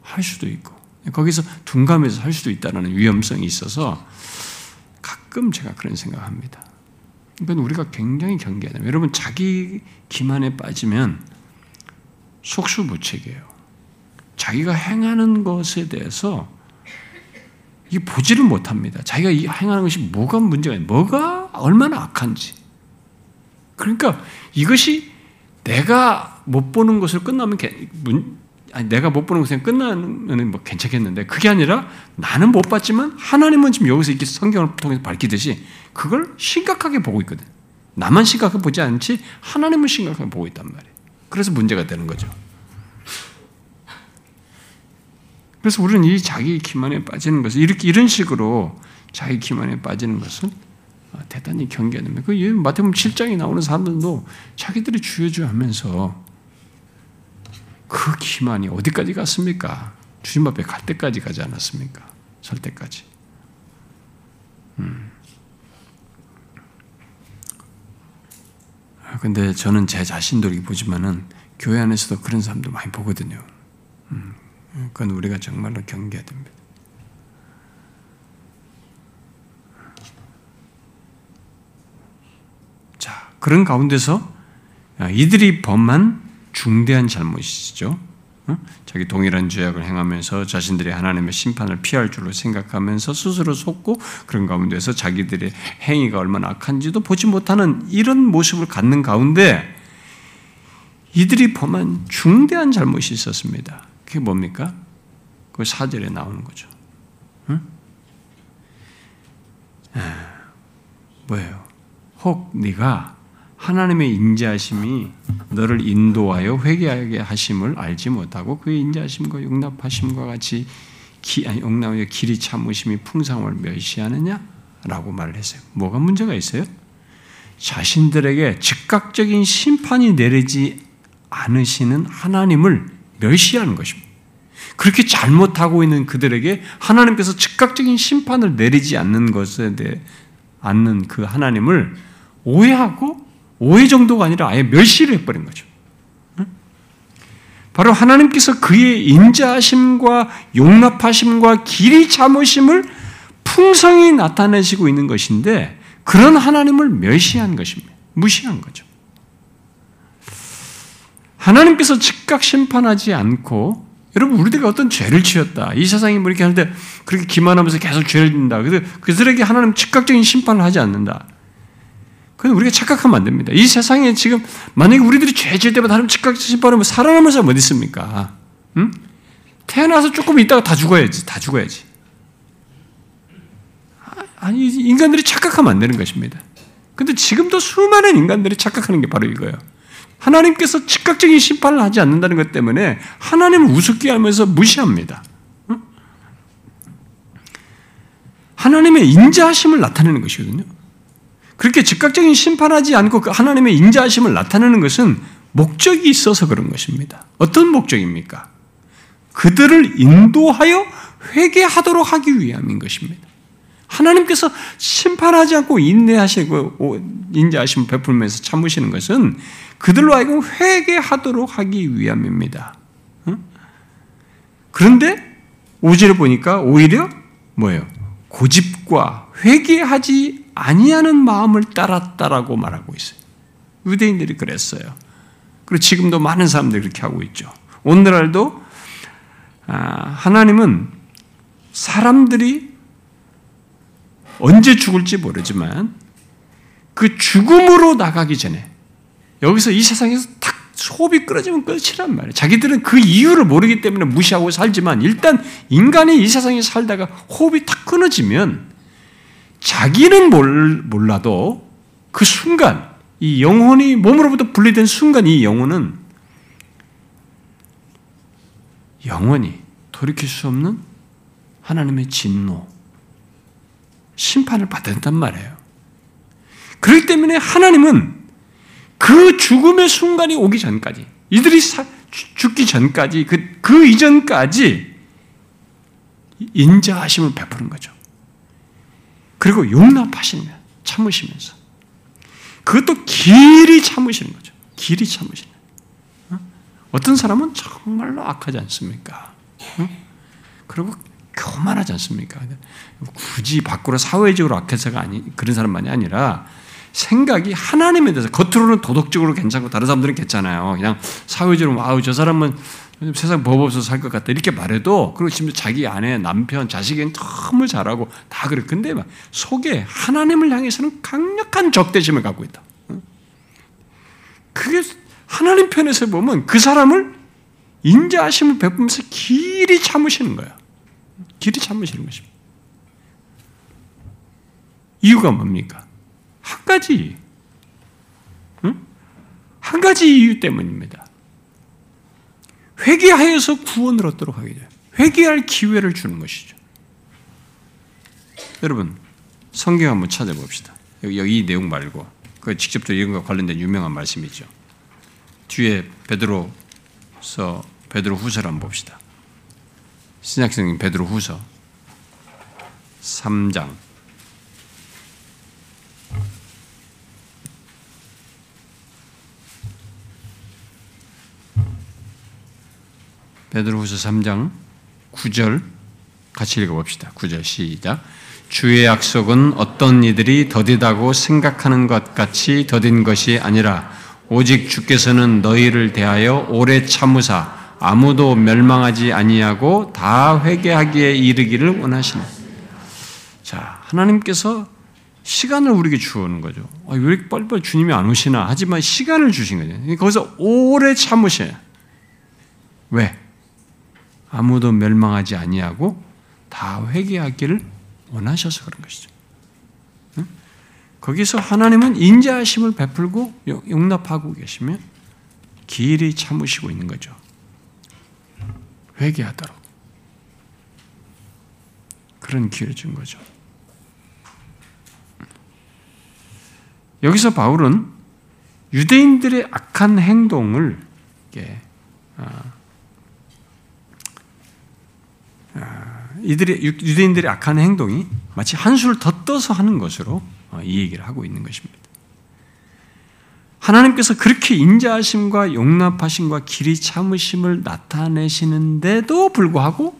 할 수도 있고, 거기서 둔감해서 할 수도 있다는 위험성이 있어서 가끔 제가 그런 생각합니다. 이건 우리가 굉장히 경계해야 돼요. 여러분, 자기 기만에 빠지면 속수무책이에요. 자기가 행하는 것에 대해서 이 보지를 못합니다. 자기가 이 행하는 것이 뭐가 문제가 있는, 뭐가 얼마나 악한지. 그러니까 이것이 내가 못 보는 것을 끝나면 아니, 내가 못 보는 것에 끝나면 뭐 괜찮겠는데 그게 아니라 나는 못 봤지만 하나님은 지금 여기서 이렇게 성경을 통해서 밝히듯이 그걸 심각하게 보고 있거든. 나만 심각하게 보지 않지 하나님은 심각하게 보고 있단 말이에요. 그래서 문제가 되는 거죠. 그래서 우리는 이 자기 기만에 빠지는 것을 이렇게 이런 식으로 자기 기만에 빠지는 것은 대단히 경계해야 됩니다. 그 마태복음 7장에 나오는 사람들도 자기들이 주여주 하면서 그 기만이 어디까지 갔습니까? 주님 앞에 갈 때까지 가지 않았습니까? 설 때까지. 음. 근데 저는 제 자신도 이렇게 보지만은 교회 안에서도 그런 사람도 많이 보거든요. 음. 그건 우리가 정말로 경계해야 됩니다. 자, 그런 가운데서 이들이 범한 중대한 잘못이죠. 자기 동일한 죄악을 행하면서 자신들이 하나님의 심판을 피할 줄로 생각하면서 스스로 속고 그런 가운데서 자기들의 행위가 얼마나 악한지도 보지 못하는 이런 모습을 갖는 가운데 이들이 범한 중대한 잘못이 있었습니다. 그게 뭡니까? 그 사절에 나오는 거죠. 응? 아, 뭐예요? 혹 네가 하나님의 인자하심이 너를 인도하여 회개하게 하심을 알지 못하고 그의 인자하심과 용납하심과 같이 기, 아니, 용납하여 길이 참으심이 풍성을 멸시하느냐라고 말을 했어요. 뭐가 문제가 있어요? 자신들에게 즉각적인 심판이 내리지 않으시는 하나님을 멸시하는 것입니다. 그렇게 잘못하고 있는 그들에게 하나님께서 즉각적인 심판을 내리지 않는 것에 대해 않는 그 하나님을 오해하고 오해 정도가 아니라 아예 멸시를 해버린 거죠. 바로 하나님께서 그의 인자하심과 용납하심과 길이 참으심을 풍성히 나타내시고 있는 것인데 그런 하나님을 멸시한 것입니다. 무시한 거죠. 하나님께서 즉각 심판하지 않고 여러분 우리들이 어떤 죄를 지었다. 이 세상이 뭐 이렇게 하는데 그렇게 기만하면서 계속 죄를 짓는다. 그래서 그들에게 하나님 즉각적인 심판을 하지 않는다. 그건 우리가 착각하면 안 됩니다. 이 세상에 지금 만약에 우리들이 죄 지을 때마다 하나님 즉각적인 심판하면 살아남을 사람 어디 있습니까? 응? 태어나서 조금 있다가 다 죽어야지. 다 죽어야지. 아니 인간들이 착각하면 안 되는 것입니다. 근데 지금도 수많은 인간들이 착각하는 게 바로 이거예요. 하나님께서 즉각적인 심판을 하지 않는다는 것 때문에 하나님을 우습게 하면서 무시합니다. 하나님의 인자하심을 나타내는 것이거든요. 그렇게 즉각적인 심판하지 않고 그 하나님의 인자하심을 나타내는 것은 목적이 있어서 그런 것입니다. 어떤 목적입니까? 그들을 인도하여 회개하도록 하기 위함인 것입니다. 하나님께서 심판하지 않고 인내하시고 인자하심을 베풀면서 참으시는 것은 그들로 하여금 회개하도록 하기 위함입니다. 그런데 오지를 보니까 오히려 뭐예요? 고집과 회개하지 아니하는 마음을 따랐다라고 말하고 있어요. 유대인들이 그랬어요. 그리고 지금도 많은 사람들이 그렇게 하고 있죠. 오늘날도 아, 하나님은 사람들이 언제 죽을지 모르지만 그 죽음으로 나가기 전에 여기서 이 세상에서 탁 호흡이 끊어지면 끝이란 말이에요. 자기들은 그 이유를 모르기 때문에 무시하고 살지만 일단 인간이 이 세상에 살다가 호흡이 탁 끊어지면 자기는 몰라도 그 순간 이 영혼이 몸으로부터 분리된 순간 이 영혼은 영원히 돌이킬 수 없는 하나님의 진노, 심판을 된단 말이에요. 그렇기 때문에 하나님은 그 죽음의 순간이 오기 전까지, 이들이 사, 죽기 전까지, 그, 그 이전까지 인자하심을 베푸는 거죠. 그리고 용납하시면, 참으시면서. 그것도 길이 참으시는 거죠. 길이 참으시는 어? 어떤 사람은 정말로 악하지 않습니까? 어? 그리고 교만하지 않습니까? 굳이 밖으로 사회적으로 악해서가 아니 그런 사람만이 아니라 생각이 하나님에 대해서 겉으로는 도덕적으로 괜찮고 다른 사람들은 괜찮아요. 그냥 사회적으로 아우 저 사람은 세상 법 없어서 살 것 같다 이렇게 말해도 그리고 심지어 자기 아내, 남편, 자식은 너무 잘하고 다 그래. 근데 막 속에 하나님을 향해서는 강력한 적대심을 갖고 있다. 그게 하나님 편에서 보면 그 사람을 인자하심을 베푸면서 길이 참으시는 거야. 길이 참으시는 것입니다. 이유가 뭡니까? 한 가지, 응? 한 가지 이유 때문입니다. 회개하여서 구원을 얻도록 하게 돼요. 회개할 기회를 주는 것이죠. 여러분, 성경 한번 찾아봅시다. 여기, 여기 이 내용 말고, 그 직접적으로 이런 것 관련된 유명한 말씀이죠. 뒤에 베드로서 베드로 후서를 한번 봅시다. 신약성경 베드로 후서 3장 베드로후서 3장 9절 같이 읽어봅시다. 9절 시작. 주의 약속은 어떤 이들이 더디다고 생각하는 것 같이 더딘 것이 아니라 오직 주께서는 너희를 대하여 오래 참으사 아무도 멸망하지 아니하고 다 회개하기에 이르기를 원하시네. 자, 하나님께서 시간을 우리에게 주는 거죠. 아, 왜 이렇게 빨리빨리 주님이 안 오시나? 하지만 시간을 주신 거죠. 거기서 오래 참으셔요. 왜? 아무도 멸망하지 아니하고 다 회개하기를 원하셔서 그런 것이죠. 거기서 하나님은 인자하심을 베풀고 용납하고 계시며 길이 참으시고 있는 거죠. 회개하도록 그런 기회를 준 거죠. 여기서 바울은 유대인들의 악한 행동을 아, 아, 이들의 유대인들의 악한 행동이 마치 한 수를 더 떠서 하는 것으로 어, 이 얘기를 하고 있는 것입니다. 하나님께서 그렇게 인자하심과 용납하심과 길이 참으심을 나타내시는데도 불구하고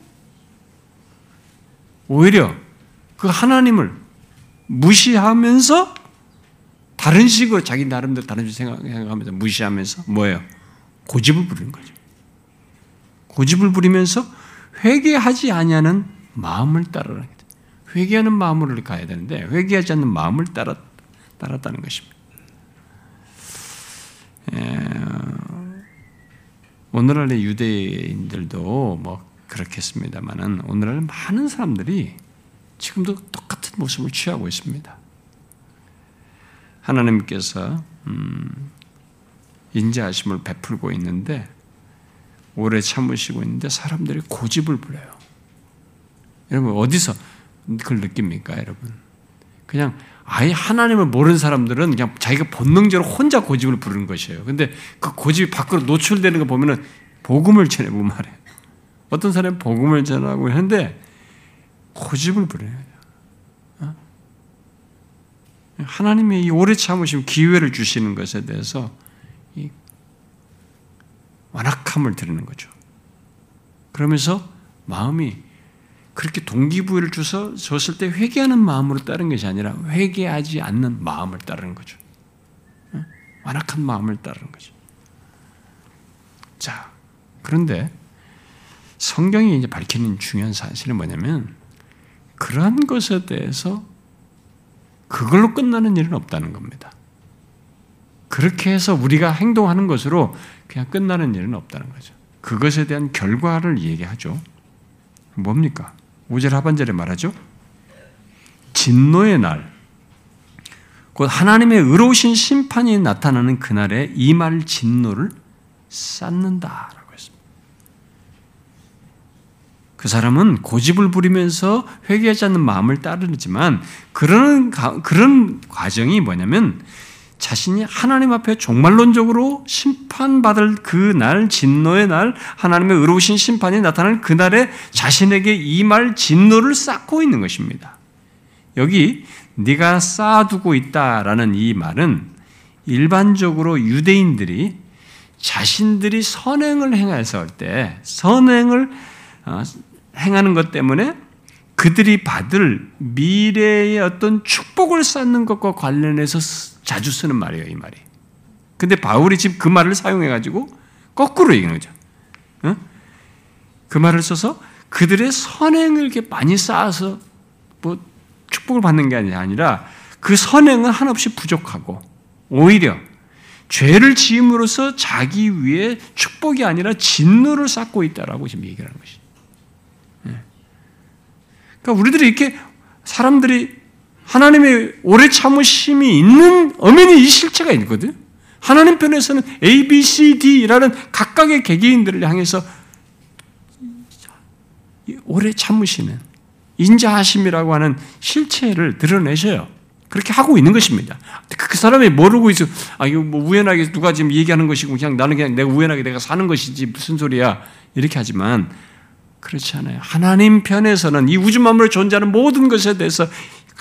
오히려 그 하나님을 무시하면서 다른 식으로 자기 나름대로 다른 식으로 생각하면서 무시하면서 뭐예요? 고집을 부리는 거죠. 고집을 부리면서 회개하지 아니하는 마음을 따르라. 회개하는 마음으로 가야 되는데 회개하지 않는 마음을 따라 따랐다는 것입니다. 에, 오늘날의 유대인들도 뭐 그렇겠습니다만은 오늘날 많은 사람들이 지금도 똑같은 모습을 취하고 있습니다. 하나님께서 음, 인자하심을 베풀고 있는데 오래 참으시고 있는데 사람들이 고집을 부려요. 여러분 어디서 그걸 느낍니까, 여러분? 그냥 아예 하나님을 모르는 사람들은 그냥 자기가 본능적으로 혼자 고집을 부르는 것이에요. 근데 그 고집이 밖으로 노출되는 거 보면은 복음을 전해보고 말해요. 어떤 사람은 복음을 전하고 하는데 고집을 부려요. 어? 하나님의 이 오래 참으심 기회를 주시는 것에 대해서 완악함을 드리는 거죠. 그러면서 마음이 그렇게 동기부여를 주서 줬을 때 회개하는 마음으로 따른 것이 아니라 회개하지 않는 마음을 따르는 거죠. 완악한 마음을 따르는 거죠. 자, 그런데 성경이 이제 밝히는 중요한 사실은 뭐냐면 그러한 것에 대해서 그걸로 끝나는 일은 없다는 겁니다. 그렇게 해서 우리가 행동하는 것으로 그냥 끝나는 일은 없다는 거죠. 그것에 대한 결과를 얘기하죠. 뭡니까? 5절 하반절에 말하죠. 진노의 날, 곧 하나님의 의로우신 심판이 나타나는 그날에 이 말 진노를 쌓는다라고 했습니다. 그 사람은 고집을 부리면서 회개하지 않는 마음을 따르지만 그런 그런 과정이 뭐냐면 자신이 하나님 앞에 종말론적으로 심판받을 그 날, 진노의 날, 하나님의 의로우신 심판이 나타날 그 날에 자신에게 이말 진노를 쌓고 있는 것입니다. 여기 네가 쌓아두고 있다라는 이 말은 일반적으로 유대인들이 자신들이 선행을 행했을 때 선행을 어, 행하는 것 때문에 그들이 받을 미래의 어떤 축복을 쌓는 것과 관련해서 자주 쓰는 말이에요, 이 말이. 근데 바울이 지금 그 말을 사용해가지고 거꾸로 얘기하는 거죠. 어? 그 말을 써서 그들의 선행을 이렇게 많이 쌓아서 뭐 축복을 받는 게 아니라 그 선행은 한없이 부족하고 오히려 죄를 지음으로써 자기 위에 축복이 아니라 진노를 쌓고 있다라고 지금 얘기를 하는 것이죠. 그러니까 우리들이 이렇게 사람들이 하나님의 오래 참으심이 있는 엄연히 이 실체가 있거든요. 하나님 편에서는 A, B, C, D라는 각각의 개개인들을 향해서 오래 참으시는 인자하심이라고 하는 실체를 드러내셔요. 그렇게 하고 있는 것입니다. 그 사람이 모르고 있어. 아, 이거 뭐 우연하게 누가 지금 얘기하는 것이고 그냥 나는 그냥 내가 우연하게 내가 사는 것이지 무슨 소리야. 이렇게 하지만 그렇지 않아요. 하나님 편에서는 이 우주 만물에 존재하는 모든 것에 대해서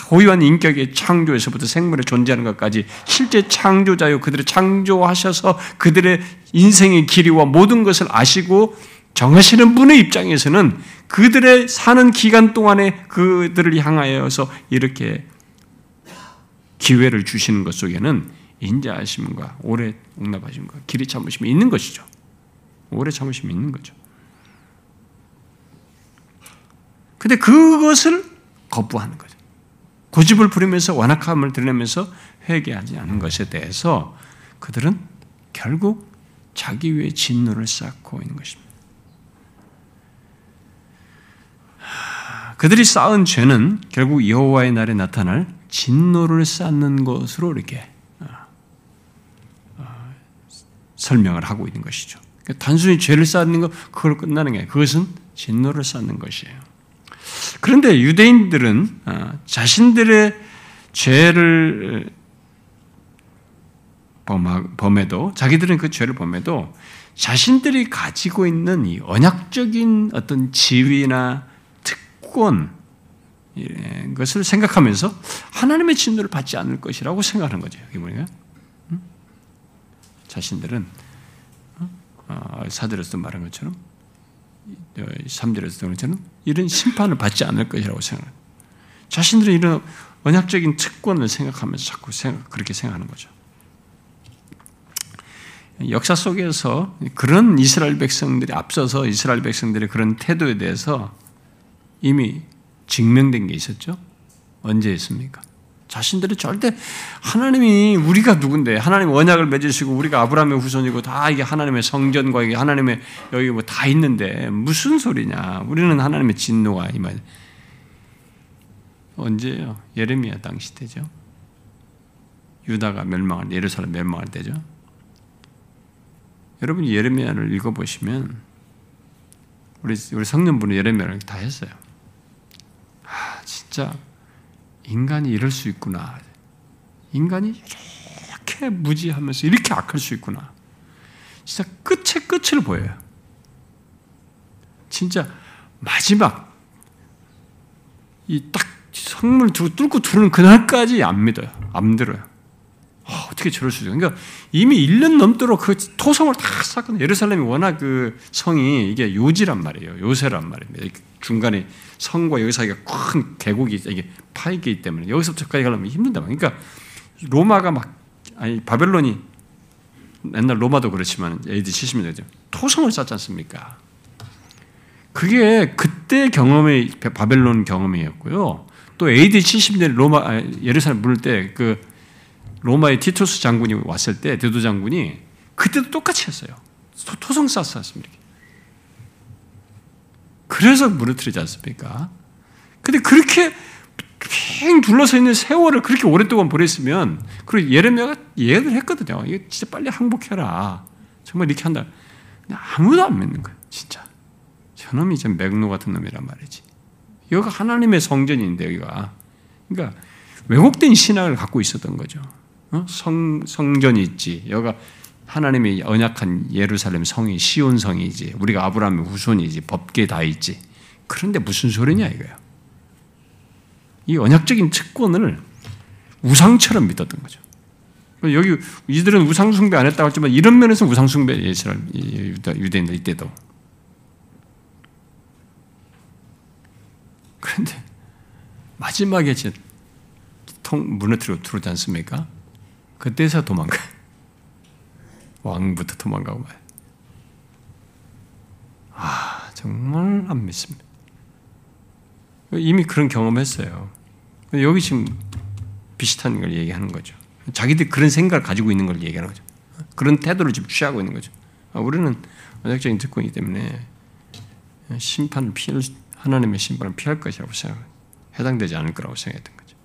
고유한 인격의 창조에서부터 생물의 존재하는 것까지 실제 창조자요 그들을 창조하셔서 그들의 인생의 길이와 모든 것을 아시고 정하시는 분의 입장에서는 그들의 사는 기간 동안에 그들을 향하여서 이렇게 기회를 주시는 것 속에는 인자하심과 오래 옹납하심과 길이 참으심이 있는 것이죠. 오래 참으심이 있는 거죠. 근데 그것을 거부하는 거죠. 고집을 부리면서 완악함을 드러내면서 회개하지 않은 것에 대해서 그들은 결국 자기 위에 진노를 쌓고 있는 것입니다. 그들이 쌓은 죄는 결국 여호와의 날에 나타날 진노를 쌓는 것으로 이렇게 어, 어, 설명을 하고 있는 것이죠. 그러니까 단순히 죄를 쌓는 것 그걸 끝나는 게 그것은 진노를 쌓는 것이에요. 그런데 유대인들은 어, 자신들의 죄를 범해도 자기들은 그 죄를 범해도 자신들이 가지고 있는 이 언약적인 어떤 지위나 특권 것을 생각하면서 하나님의 진노를 받지 않을 것이라고 생각하는 거죠. 이게 뭐냐? 자신들은 어, 사들에서 말한 것처럼 3절에서 것처럼 이런 심판을 받지 않을 것이라고 생각합니다. 자신들은 이런 언약적인 특권을 생각하면서 자꾸 생각, 그렇게 생각하는 거죠. 역사 속에서 그런 이스라엘 백성들이 앞서서 이스라엘 백성들의 그런 태도에 대해서 이미 증명된 게 있었죠. 언제 있습니까? 자신들이 절대 하나님이 우리가 누군데 하나님 언약을 맺으시고 우리가 아브라함의 후손이고 다 이게 하나님의 성전과 이게 하나님의 여기 뭐 다 있는데 무슨 소리냐? 우리는 하나님의 진노가 이말 언제요? 예레미야 당시 때죠. 유다가 멸망할 예루살렘 멸망할 때죠. 여러분 예레미야를 읽어보시면 우리 우리 성년분은 예레미야를 다 했어요. 아 진짜 인간이 이럴 수 있구나. 인간이 이렇게 무지하면서 이렇게 악할 수 있구나. 진짜 끝의 끝을 보여요. 진짜 마지막 이 딱 성문을 뚫고 들어오는 그날까지 안 믿어요. 안 들어요. 아, 어떻게 저럴 수 있어? 그러니까 이미 1년 넘도록 그 토성을 다 쌓거든요. 예루살렘이 워낙 그 성이 이게 요지란 말이에요. 요새란 말입니다. 중간에 성과 여기 사이가 큰 계곡이 이게 파이기 때문에 여기서부터까지 가려면 힘든다. 그러니까 로마가 막 아니 바벨론이 옛날 로마도 그렇지만 AD 70년대죠. 토성을 쌓지 않습니까? 그게 그때 경험의 바벨론 경험이었고요. 또 AD 70년 로마 아, 예루살렘 물을 때 그 로마의 티투스 장군이 왔을 때 대도 장군이 그때도 똑같이 했어요. 토성 쌓았습니다. 그래서 무너뜨리지 않습니까? 근데 그렇게 팽 둘러서 있는 세월을 그렇게 오랫동안 보냈으면 그리고 예레미야가 예를 했거든요. 이게 진짜 빨리 항복해라. 정말 이렇게 한다. 아무도 안 믿는 거예요. 진짜. 저놈이 진 맥노 같은 놈이란 말이지. 여기가 하나님의 성전인데 여기가. 그러니까 왜곡된 신앙을 갖고 있었던 거죠. 어? 성, 성전이 있지. 여기가 하나님의 언약한 예루살렘 성이 시온 성이지. 우리가 아브라함의 후손이지. 법계 다 있지. 그런데 무슨 소리냐 이거예요. 이 언약적인 특권을 우상처럼 믿었던 거죠. 여기 이들은 우상 숭배 안 했다고 했지만 이런 면에서 우상 숭배 이스라엘 유대인들 이때도. 그런데 마지막에 통 무너뜨리고 들어오지 않습니까? 그때서 도망가. 왕부터 도망가고 말. 아, 정말 안 믿습니다. 이미 그런 경험했어요. 여기 지금 비슷한 걸 얘기하는 거죠. 자기들 그런 생각을 가지고 있는 걸 얘기하는 거죠. 그런 태도를 지금 취하고 있는 거죠. 아, 우리는 언약적인 특권이기 때문에 심판을 피할, 하나님의 심판을 피할 것이라고 생각, 해당되지 않을 거라고 생각했던 거죠.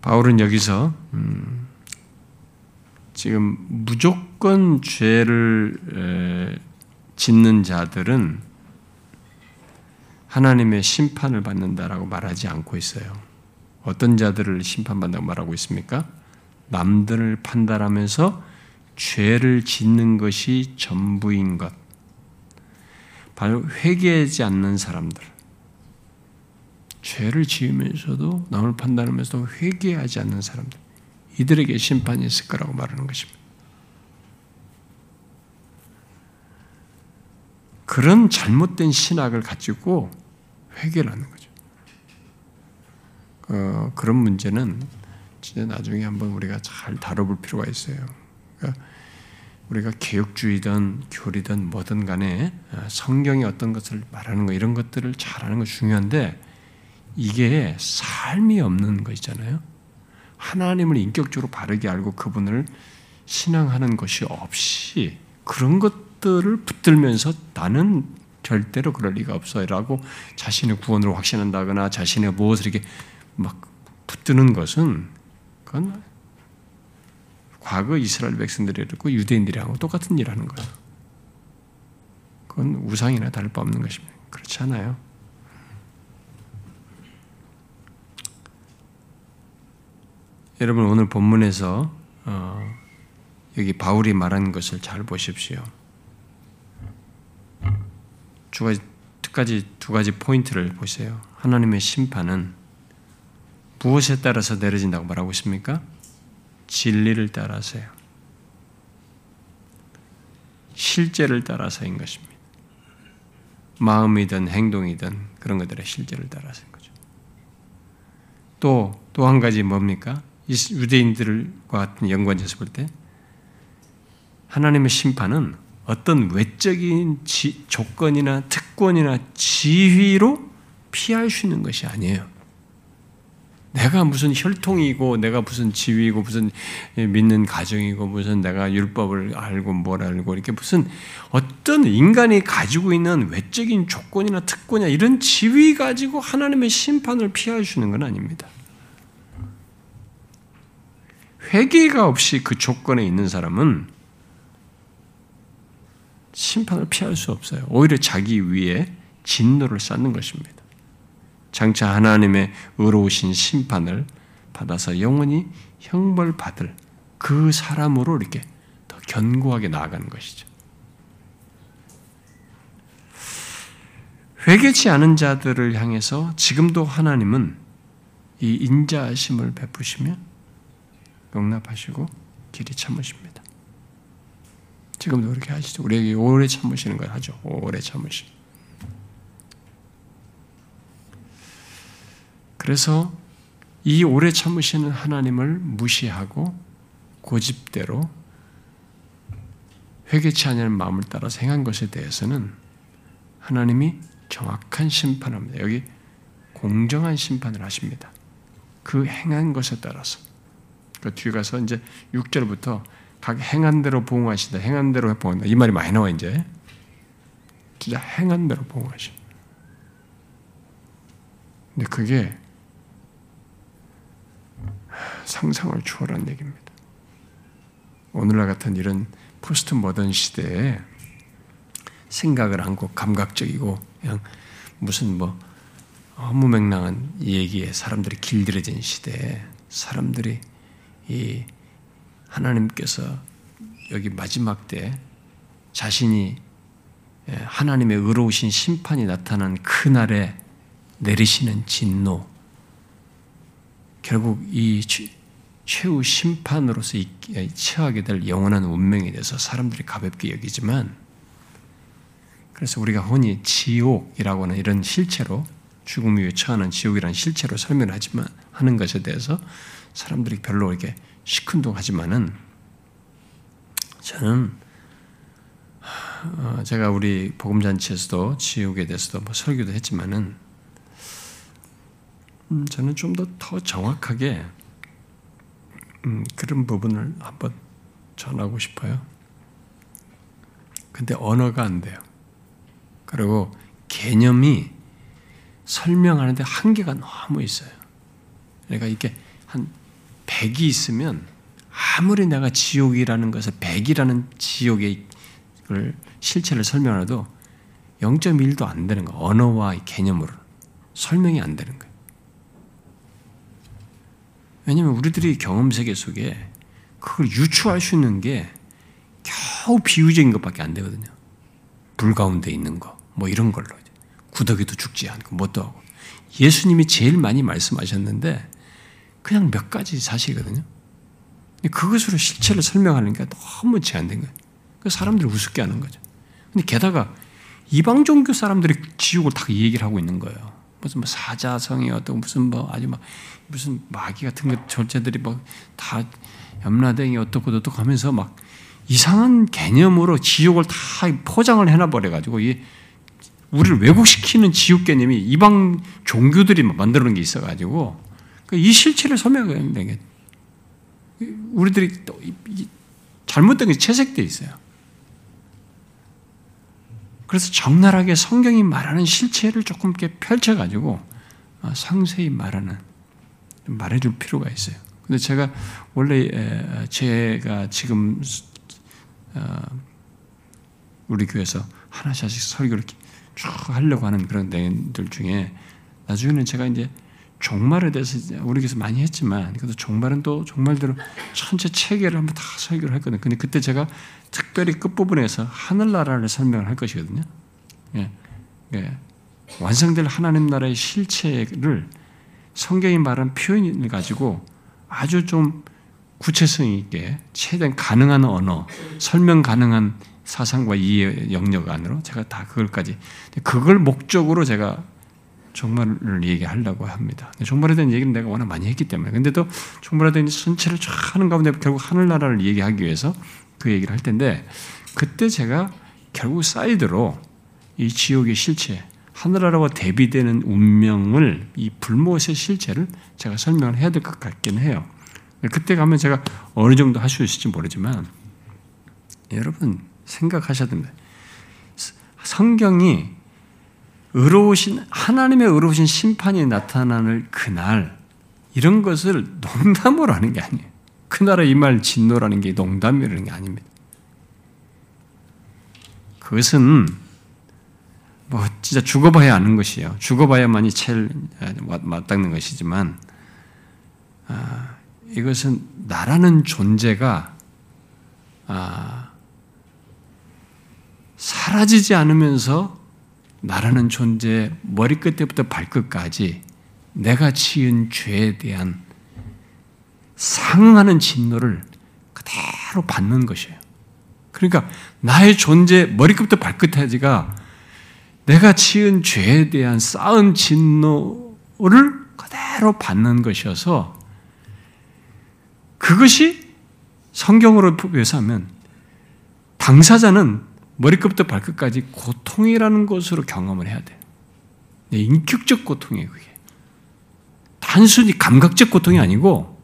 바울은 여기서 음, 지금 무조건 죄를 짓는 자들은 하나님의 심판을 받는다라고 말하지 않고 있어요. 어떤 자들을 심판받는다고 말하고 있습니까? 남들을 판단하면서 죄를 짓는 것이 전부인 것. 바로 회개하지 않는 사람들. 죄를 지으면서도 남을 판단하면서도 회개하지 않는 사람들 이들에게 심판이 있을 거라고 말하는 것입니다. 그런 잘못된 신학을 가지고 회개를 하는 거죠. 어, 그런 문제는 진짜 나중에 한번 우리가 잘 다뤄볼 필요가 있어요. 그러니까 우리가 개혁주의든 교리든 뭐든 간에 어, 성경이 어떤 것을 말하는 거 이런 것들을 잘하는 거 중요한데 이게 삶이 없는 거 있잖아요. 하나님을 인격적으로 바르게 알고 그분을 신앙하는 것이 없이 그런 것들을 붙들면서 나는 절대로 그럴 리가 없어라고 자신의 구원으로 확신한다거나 자신의 무엇을 이렇게 막 붙드는 것은 그건 과거 이스라엘 백성들이 그 유대인들이 하고 똑같은 일 하는 거예요. 그건 우상이나 다를 바 없는 것입니다. 그렇지 않아요? 여러분 오늘 본문에서 어, 여기 바울이 말한 것을 잘 보십시오. 두 가지, 두 가지, 두 가지 포인트를 보세요. 하나님의 심판은 무엇에 따라서 내려진다고 말하고 있습니까? 진리를 따라서요. 실제를 따라서인 것입니다. 마음이든 행동이든 그런 것들의 실제를 따라서인 거죠. 또, 또 한 가지 뭡니까? 유대인들과 같은 연관지어서 볼 때 하나님의 심판은 어떤 외적인 지, 조건이나 특권이나 지위로 피할 수 있는 것이 아니에요. 내가 무슨 혈통이고 내가 무슨 지위고 무슨 믿는 가정이고 무슨 내가 율법을 알고 뭘 알고 이렇게 무슨 어떤 인간이 가지고 있는 외적인 조건이나 특권이나 이런 지위 가지고 하나님의 심판을 피할 수 있는 건 아닙니다. 회개가 없이 그 조건에 있는 사람은 심판을 피할 수 없어요. 오히려 자기 위에 진노를 쌓는 것입니다. 장차 하나님의 의로우신 심판을 받아서 영원히 형벌받을 그 사람으로 이렇게 더 견고하게 나아가는 것이죠. 회개치 않은 자들을 향해서 지금도 하나님은 이 인자하심을 베푸시며 용납하시고 길이 참으십니다. 지금도 그렇게 하시죠. 우리에게 오래 참으시는 걸 하죠. 오래 참으시. 그래서 이 오래 참으시는 하나님을 무시하고 고집대로 회개치 않는 마음을 따라 행한 것에 대해서는 하나님이 정확한 심판합니다. 여기 공정한 심판을 하십니다. 그 행한 것에 따라서. 그 뒤에 가서 이제 6절부터 각 행한 대로 보응하신다. 행한 대로 보응한다. 이 말이 많이 나와 이제. 진짜 행한 대로 보응하시. 근데 그게 상상을 초월한 얘기입니다. 오늘날 같은 이런 포스트 모던 시대에 생각을 않고 감각적이고 그냥 무슨 뭐 허무맹랑한 얘기에 사람들이 길들여진 시대에 사람들이 이 하나님께서 여기 마지막 때 자신이 하나님의 의로우신 심판이 나타난 그날에 내리시는 진노, 결국 이 최후 심판으로서 처하게 될 영원한 운명에 대해서 사람들이 가볍게 여기지만 그래서 우리가 흔히 지옥이라고 하는 이런 실체로 죽음 위에 처하는 지옥이라는 실체로 설명을 하지만 하는 것에 대해서 사람들이 별로 이렇게 시큰둥하지만은 저는 어, 제가 우리 복음잔치에서도 지옥에 대해서도 뭐 설교도 했지만은 음, 저는 좀 더 더 정확하게 음, 그런 부분을 한번 전하고 싶어요. 근데 언어가 안 돼요. 그리고 개념이 설명하는데 한계가 너무 있어요. 그러니까 이게 한 100이 있으면 아무리 내가 지옥이라는 것을 100이라는 지옥의 실체를 설명해도 0.1도 안 되는 거 언어와 개념으로 설명이 안 되는 거예요. 왜냐하면 우리들이 경험 세계 속에 그걸 유추할 수 있는 게 겨우 비유적인 것밖에 안 되거든요. 불 가운데 있는 거, 뭐 이런 걸로. 구더기도 죽지 않고 뭣도 하고. 예수님이 제일 많이 말씀하셨는데 그냥 몇 가지 사실이거든요. 그것으로 실체를 설명하는 게 너무 제한된 거예요. 그 사람들을 우습게 하는 거죠. 근데 게다가 이방 종교 사람들이 지옥을 다 얘기를 하고 있는 거예요. 무슨 뭐 사자성이 어떤 무슨 뭐 아주 막 무슨 마귀 같은 것 절제들이 막 다 염라댕이 어떻고 어떻고 하면서 막 이상한 개념으로 지옥을 다 포장을 해놔 버려 가지고 이 우리를 왜곡시키는 지옥 개념이 이방 종교들이 만들어 놓은 게 있어 가지고 그 이 실체를 설명하는 게 우리들이 또 잘못된 게 채색돼 있어요. 그래서 적나라하게 성경이 말하는 실체를 조금 이렇게 펼쳐가지고 어, 상세히 말하는 말해줄 필요가 있어요. 근데 제가 원래 제가 지금 어, 우리 교회에서 하나씩 설교를 쭉 하려고 하는 그런 내용들 중에 나중에는 제가 이제 종말에 대해서 우리 교회에서 많이 했지만 그래도 종말은 또 종말대로 전체 체계를 한번 다 설교를 했거든요. 근데 그때 제가 특별히 끝부분에서 하늘나라를 설명을 할 것이거든요. 예. 예. 완성될 하나님 나라의 실체를 성경이 말한 표현을 가지고 아주 좀 구체성 있게 최대한 가능한 언어, 설명 가능한 사상과 이해 영역 안으로 제가 다 그걸까지 그걸 목적으로 제가 종말을 얘기하려고 합니다. 종말에 대한 얘기는 내가 워낙 많이 했기 때문에. 근데 또 종말에 대한 전체를 쫙 하는 가운데 결국 하늘나라를 얘기하기 위해서 그 얘기를 할 텐데 그때 제가 결국 사이드로 이 지옥의 실체, 하늘나라와 대비되는 운명을 이 불못의 실체를 제가 설명을 해야 될 것 같긴 해요. 그때 가면 제가 어느 정도 할 수 있을지 모르지만 여러분 생각하셔야 됩니다. 성경이 의로우신 하나님의 의로우신 심판이 나타나는 그날 이런 것을 농담으로 하는 게 아니에요. 그 나라 이말 진노라는 게 농담이라는 게 아닙니다. 그것은 뭐 진짜 죽어봐야 아는 것이에요. 죽어봐야만이 제일 맞닿는 것이지만 아, 이것은 나라는 존재가 아, 사라지지 않으면서 나라는 존재 머리끝부터 발끝까지 내가 지은 죄에 대한 상응하는 진노를 그대로 받는 것이에요. 그러니까 나의 존재 머리끝부터 발끝까지가 내가 지은 죄에 대한 쌓은 진노를 그대로 받는 것이어서 그것이 성경으로 묘사하면 당사자는 머리끝부터 발끝까지 고통이라는 것으로 경험을 해야 돼요. 인격적 고통이에요, 그게. 단순히 감각적 고통이 아니고,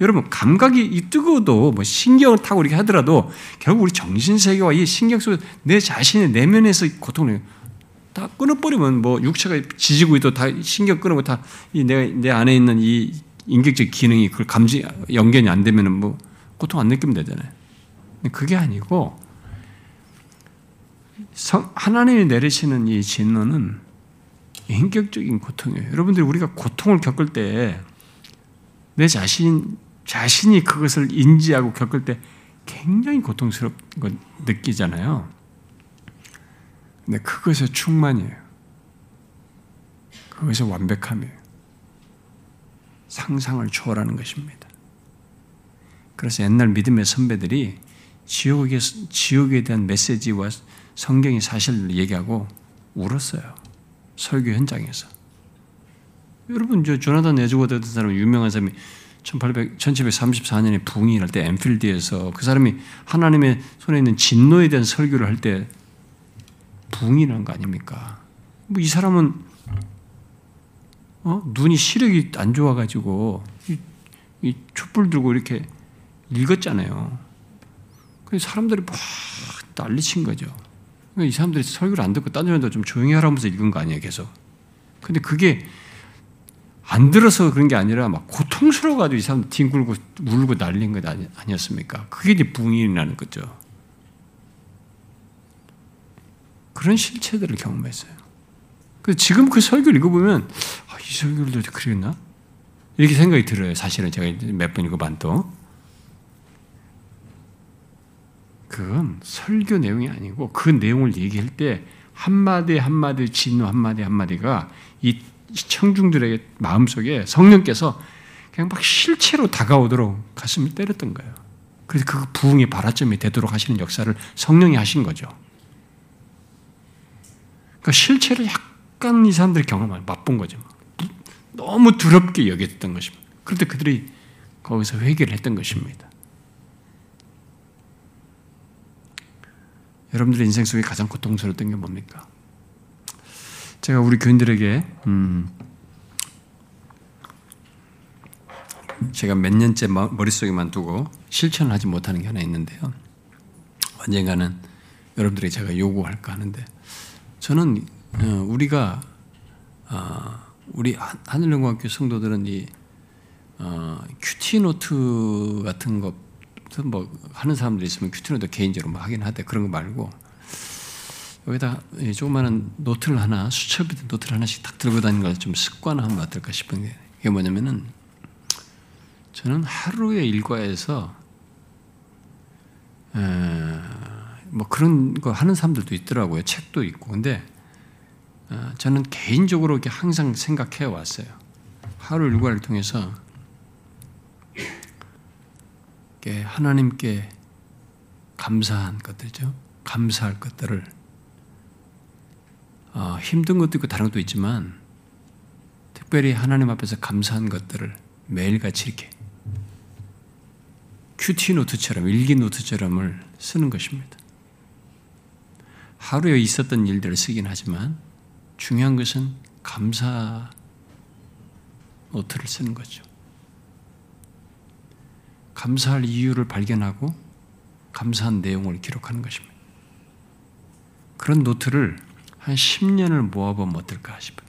여러분, 감각이 뜨거워도 뭐 신경을 타고 이렇게 하더라도 결국 우리 정신세계와 이 신경 속에서 내 자신의 내면에서 고통을 다 끊어버리면 뭐 육체가 지지고 있도 다 신경 끊으면 다내 안에 있는 이 인격적 기능이 그걸 감지, 연결이 안 되면은 뭐 고통 안 느끼면 되잖아요. 그게 아니고, 성, 하나님이 내리시는 이 진노는 인격적인 고통이에요. 여러분들 우리가 고통을 겪을 때 내 자신 자신이 그것을 인지하고 겪을 때 굉장히 고통스럽 거 느끼잖아요. 근데 그것의 충만이에요. 그것의 완벽함이에요. 상상을 초월하는 것입니다. 그래서 옛날 믿음의 선배들이 지옥에, 지옥에 대한 메시지와 성경이 사실을 얘기하고 울었어요. 설교 현장에서. 여러분, 저 조나단 에드워즈 같은 사람 유명한 사람이 1800, 1734년에 부흥이 할때 엔필드에서 그 사람이 하나님의 손에 있는 진노에 대한 설교를 할때 부흥이 난 거 아닙니까? 뭐 이 사람은 어? 눈이 시력이 안 좋아가지고 이, 이 촛불 들고 이렇게 읽었잖아요. 그래서 사람들이 막 난리친 거죠. 이 사람들이 설교를 안 듣고 딴 데도 좀 조용히 하라면서 읽은 거 아니에요, 계속. 근데 그게 안 들어서 그런 게 아니라 막 고통스러워가지고 이 사람 뒹굴고 울고 날린 것 아니, 아니었습니까? 그게 이제 붕이라는 거죠. 그런 실체들을 경험했어요. 그 지금 그 설교를 읽어보면 아, 이 설교를 그랬나? 이렇게 생각이 들어요. 사실은 제가 몇 번 읽어반 또. 그건 설교 내용이 아니고 그 내용을 얘기할 때 한마디 한마디 진노 한마디 한마디가 이 청중들에게 마음속에 성령께서 그냥 막 실체로 다가오도록 가슴을 때렸던 거예요. 그래서 그 부흥의 발화점이 되도록 하시는 역사를 성령이 하신 거죠. 그러니까 실체를 약간 이 사람들이 경험을 맛본 거죠. 너무 두렵게 여겼던 것입니다. 그런데 그들이 거기서 회개를 했던 것입니다. 여러분들의 인생 속에 가장 고통스러웠던 게 뭡니까? 제가 우리 교인들에게 음, 제가 몇 년째 머릿속에만 두고 실천을 하지 못하는 게 하나 있는데요. 언젠가는 여러분들이 제가 요구할까 하는데 저는 어, 우리가 어, 우리 하늘영광교회 성도들은 이 어, 큐티 노트 같은 것 뭐 하는 사람들 있으면 큐티노트 개인적으로 뭐 하긴 하대. 그런 거 말고. 여기다 조그마한 노트를 하나 수첩이 노트를 하나씩 딱 들고 다니는 걸 좀 습관화하면 어떨까 싶은 게 이게 뭐냐면은 저는 하루의 일과에서 뭐 그런 거 하는 사람들도 있더라고요. 책도 있고. 근데 어, 저는 개인적으로 이렇게 항상 생각해 왔어요. 하루 일과를 통해서 하나님께 감사한 것들이죠. 감사할 것들을 어, 힘든 것도 있고 다른 것도 있지만 특별히 하나님 앞에서 감사한 것들을 매일같이 이렇게 큐티 노트처럼 일기 노트처럼을 쓰는 것입니다. 하루에 있었던 일들을 쓰긴 하지만 중요한 것은 감사 노트를 쓰는 거죠. 감사할 이유를 발견하고 감사한 내용을 기록하는 것입니다. 그런 노트를 한 10년을 모아보면 어떨까 싶어요.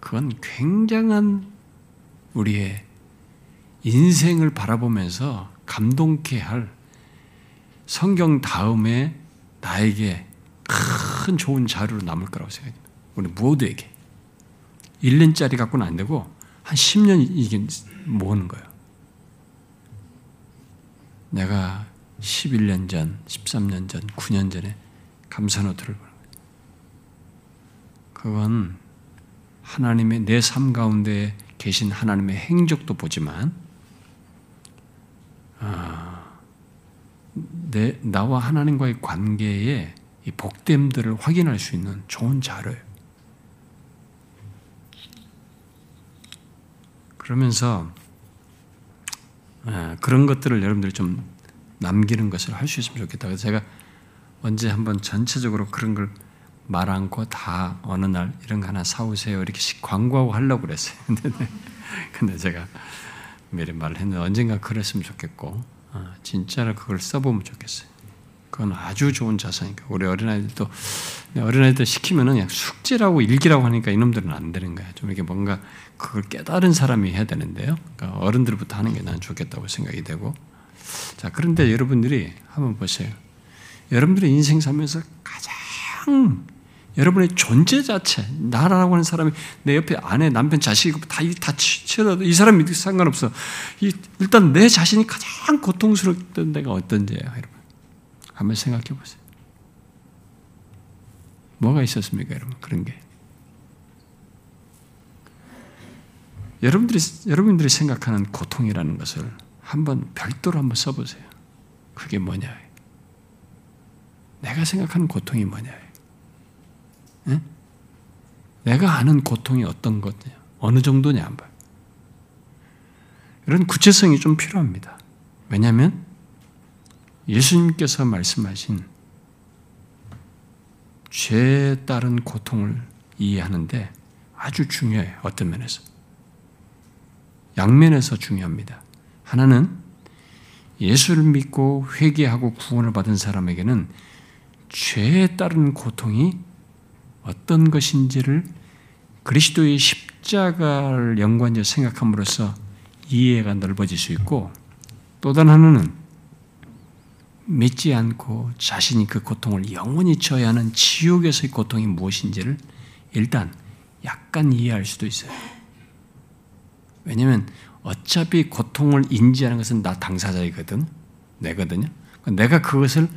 그건 굉장한 우리의 인생을 바라보면서 감동케 할 성경 다음에 나에게 큰 좋은 자료로 남을 거라고 생각합니다. 우리 모두에게. 1년짜리 갖고는 안 되고 한 10년 이게 모으는 거예요. 내가 11년 전, 13년 전, 9년 전에 감사노트를 그건 하나님의 내 삶 가운데 계신 하나님의 행적도 보지만 아, 내, 나와 하나님과의 관계에 이 복됨들을 확인할 수 있는 좋은 자료예요. 그러면서 아, 그런 것들을 여러분들이 좀 남기는 것을 할 수 있으면 좋겠다. 그래서 제가 언제 한번 전체적으로 그런 걸 말 않고 다 어느 날 이런 거 하나 사오세요 이렇게 광고하고 하려고 그랬어요. 근데 제가 미리 말을 했는데 언젠가 그랬으면 좋겠고 어, 진짜로 그걸 써보면 좋겠어요. 그건 아주 좋은 자산이니까 우리 어린아이들도 어린아이들 시키면은 그냥 숙제라고 일기라고 하니까 이놈들은 안 되는 거야. 좀 이렇게 뭔가 그걸 깨달은 사람이 해야 되는데요. 그러니까 어른들부터 하는 게 난 좋겠다고 생각이 되고 자 그런데 여러분들이 한번 보세요. 여러분들의 인생 살면서 가장 여러분의 존재 자체, 나라고 하는 사람이 내 옆에 아내, 남편, 자식이 다, 다 치더라도 이 사람이 상관없어. 이, 일단 내 자신이 가장 고통스럽던 데가 어떤지예요, 여러분. 한번 생각해 보세요. 뭐가 있었습니까, 여러분? 그런 게. 여러분들이, 여러분들이 생각하는 고통이라는 것을 한번 별도로 한번 써보세요. 그게 뭐냐? 내가 생각하는 고통이 뭐냐? 네? 내가 아는 고통이 어떤 것이냐, 어느 정도냐 한번. 이런 구체성이 좀 필요합니다. 왜냐하면 예수님께서 말씀하신 죄에 따른 고통을 이해하는데 아주 중요해요. 어떤 면에서. 양면에서 중요합니다. 하나는 예수를 믿고 회개하고 구원을 받은 사람에게는 죄에 따른 고통이 어떤 것인지를 그리스도의 십자가를 연관지어 생각함으로써 이해가 넓어질 수 있고 또 다른 하나는 믿지 않고 자신이 그 고통을 영원히 져야 하는 지옥에서의 고통이 무엇인지를 일단 약간 이해할 수도 있어요. 왜냐하면 어차피 고통을 인지하는 것은 나 당사자이거든, 내거든요. 내가 그것을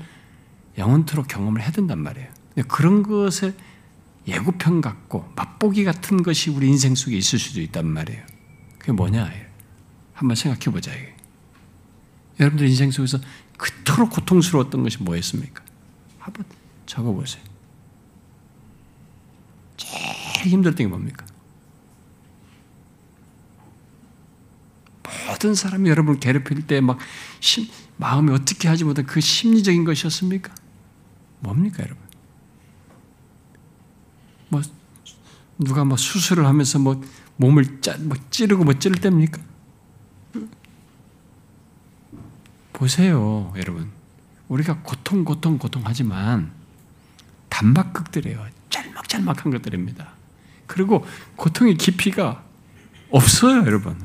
영원토록 경험을 해야 된단 말이에요. 그런 것에 예고편 같고 맛보기 같은 것이 우리 인생 속에 있을 수도 있단 말이에요. 그게 뭐냐? 한번 생각해 보자. 여러분들 인생 속에서 그토록 고통스러웠던 것이 뭐였습니까? 한번 적어 보세요. 제일 힘들던 게 뭡니까? 모든 사람이 여러분을 괴롭힐 때 막 마음이 어떻게 하지 못한 그 심리적인 것이었습니까? 뭡니까, 여러분? 뭐 누가 뭐 수술을 하면서 뭐 몸을 짜, 뭐 찌르고 뭐 찌를 때입니까? 보세요, 여러분. 우리가 고통, 고통, 고통하지만 단막극들이에요. 짤막짤막한 것들입니다. 그리고 고통의 깊이가 없어요, 여러분.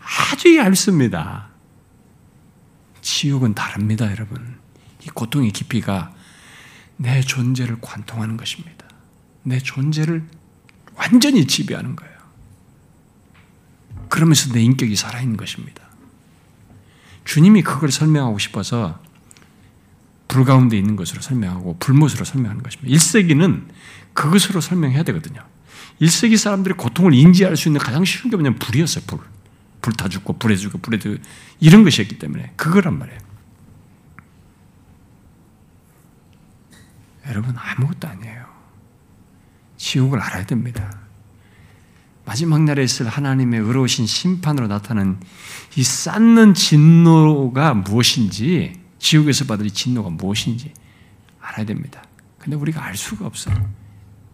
아주 얇습니다. 지옥은 다릅니다, 여러분. 이 고통의 깊이가 내 존재를 관통하는 것입니다. 내 존재를 완전히 지배하는 거예요. 그러면서 내 인격이 살아있는 것입니다. 주님이 그걸 설명하고 싶어서 불 가운데 있는 것으로 설명하고 불못으로 설명하는 것입니다. 1세기는 그것으로 설명해야 되거든요. 1세기 사람들이 고통을 인지할 수 있는 가장 쉬운 게 뭐냐면 불이었어요. 불. 불타 죽고 불에 죽고 불에 죽고 이런 것이었기 때문에 그거란 말이에요. 여러분 아무것도 아니에요. 지옥을 알아야 됩니다. 마지막 날에 있을 하나님의 의로우신 심판으로 나타나는 이 쌓는 진노가 무엇인지, 지옥에서 받을 이 진노가 무엇인지 알아야 됩니다. 근데 우리가 알 수가 없어.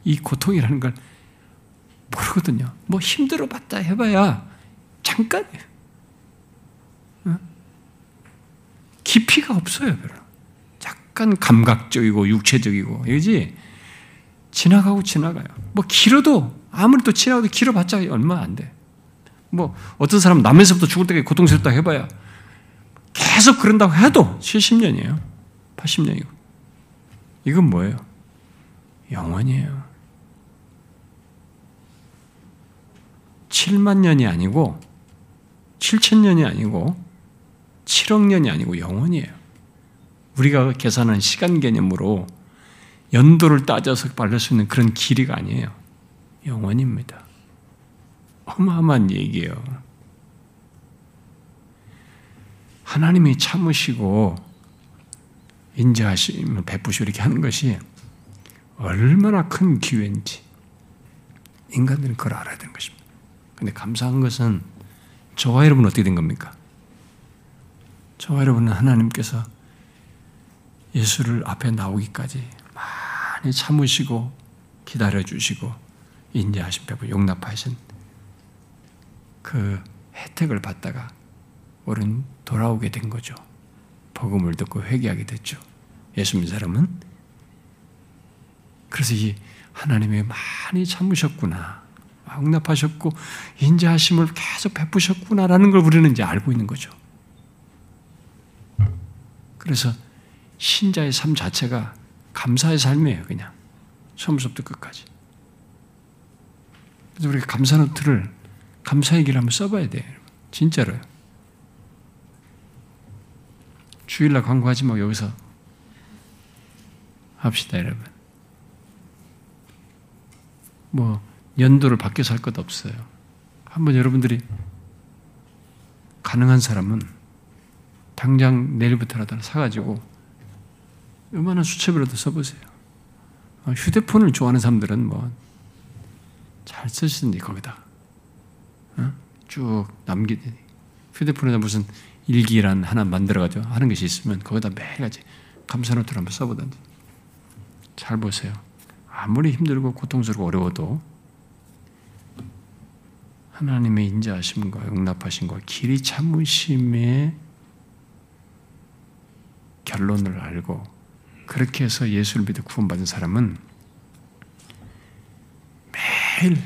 이 고통이라는 걸 모르거든요. 뭐 힘들어 봤다 해봐야 잠깐이에요. 깊이가 없어요, 별로. 약간 감각적이고 육체적이고, 그지? 지나가고 지나가요. 뭐 길어도 아무리 또 지나가도 길어봤자 얼마 안 돼. 뭐 어떤 사람 남에서부터 죽을 때까지 고통스럽다 해봐야 계속 그런다고 해도 70년이에요. 80년이고. 이건 뭐예요? 영원이에요. 7만 년이 아니고 7천 년이 아니고 7억 년이 아니고 영원이에요. 우리가 계산한 시간 개념으로 연도를 따져서 바를 수 있는 그런 길이가 아니에요. 영원입니다. 어마어마한 얘기예요. 하나님이 참으시고 인자하심을 베푸시고 이렇게 하는 것이 얼마나 큰 기회인지 인간들은 그걸 알아야 되는 것입니다. 근데 감사한 것은 저와 여러분은 어떻게 된 겁니까? 저와 여러분은 하나님께서 예수를 앞에 나오기까지 많이 참으시고 기다려 주시고 인자하신 배부 용납하신 그 혜택을 받다가 우리는 돌아오게 된 거죠. 복음을 듣고 회개하게 됐죠. 예수 믿는 사람은 그래서 이 하나님이 많이 참으셨구나. 용납하셨고 인자하심을 계속 베푸셨구나라는 걸 우리는 이제 알고 있는 거죠. 그래서 신자의 삶 자체가 감사의 삶이에요, 그냥. 처음부터 끝까지. 그래서 우리가 감사 노트를 감사 얘기를 한번 써봐야 돼요. 진짜로요. 주일날 광고하지 말고 여기서 합시다, 여러분. 뭐, 연도를 바뀌어서 할 것 없어요. 한번 여러분들이 가능한 사람은 당장 내일부터라도 사가지고 요만한 수첩이라도 써보세요. 어, 휴대폰을 좋아하는 사람들은 뭐 잘 쓰시는데 거기다 어? 쭉 남기 휴대폰에다 무슨 일기란 하나 만들어가지고 하는 것이 있으면 거기다 매일같이 감사노트를 한번 써보든지 잘 보세요. 아무리 힘들고 고통스럽고 어려워도 하나님의 인자하심과 용납하심과 길이 참으심의 결론을 알고 그렇게 해서 예수를 믿어 구원받은 사람은 매일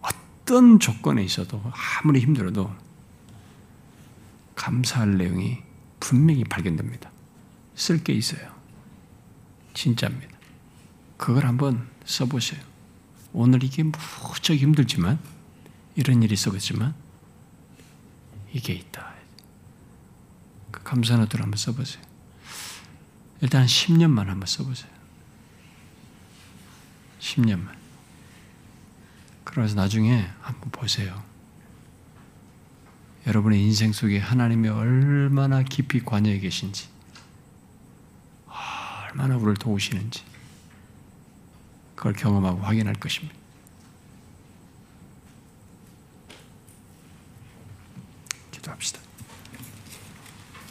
어떤 조건에 있어도 아무리 힘들어도 감사할 내용이 분명히 발견됩니다. 쓸 게 있어요. 진짜입니다. 그걸 한번 써보세요. 오늘 이게 무척 힘들지만 이런 일이 있었지만 이게 있다. 그 감사 노트를 한번 써보세요. 일단 10년만 한번 써보세요. 10년만. 그래서 나중에 한번 보세요. 여러분의 인생 속에 하나님이 얼마나 깊이 관여해 계신지, 아, 얼마나 우리를 도우시는지, 그걸 경험하고 확인할 것입니다. 기도합시다.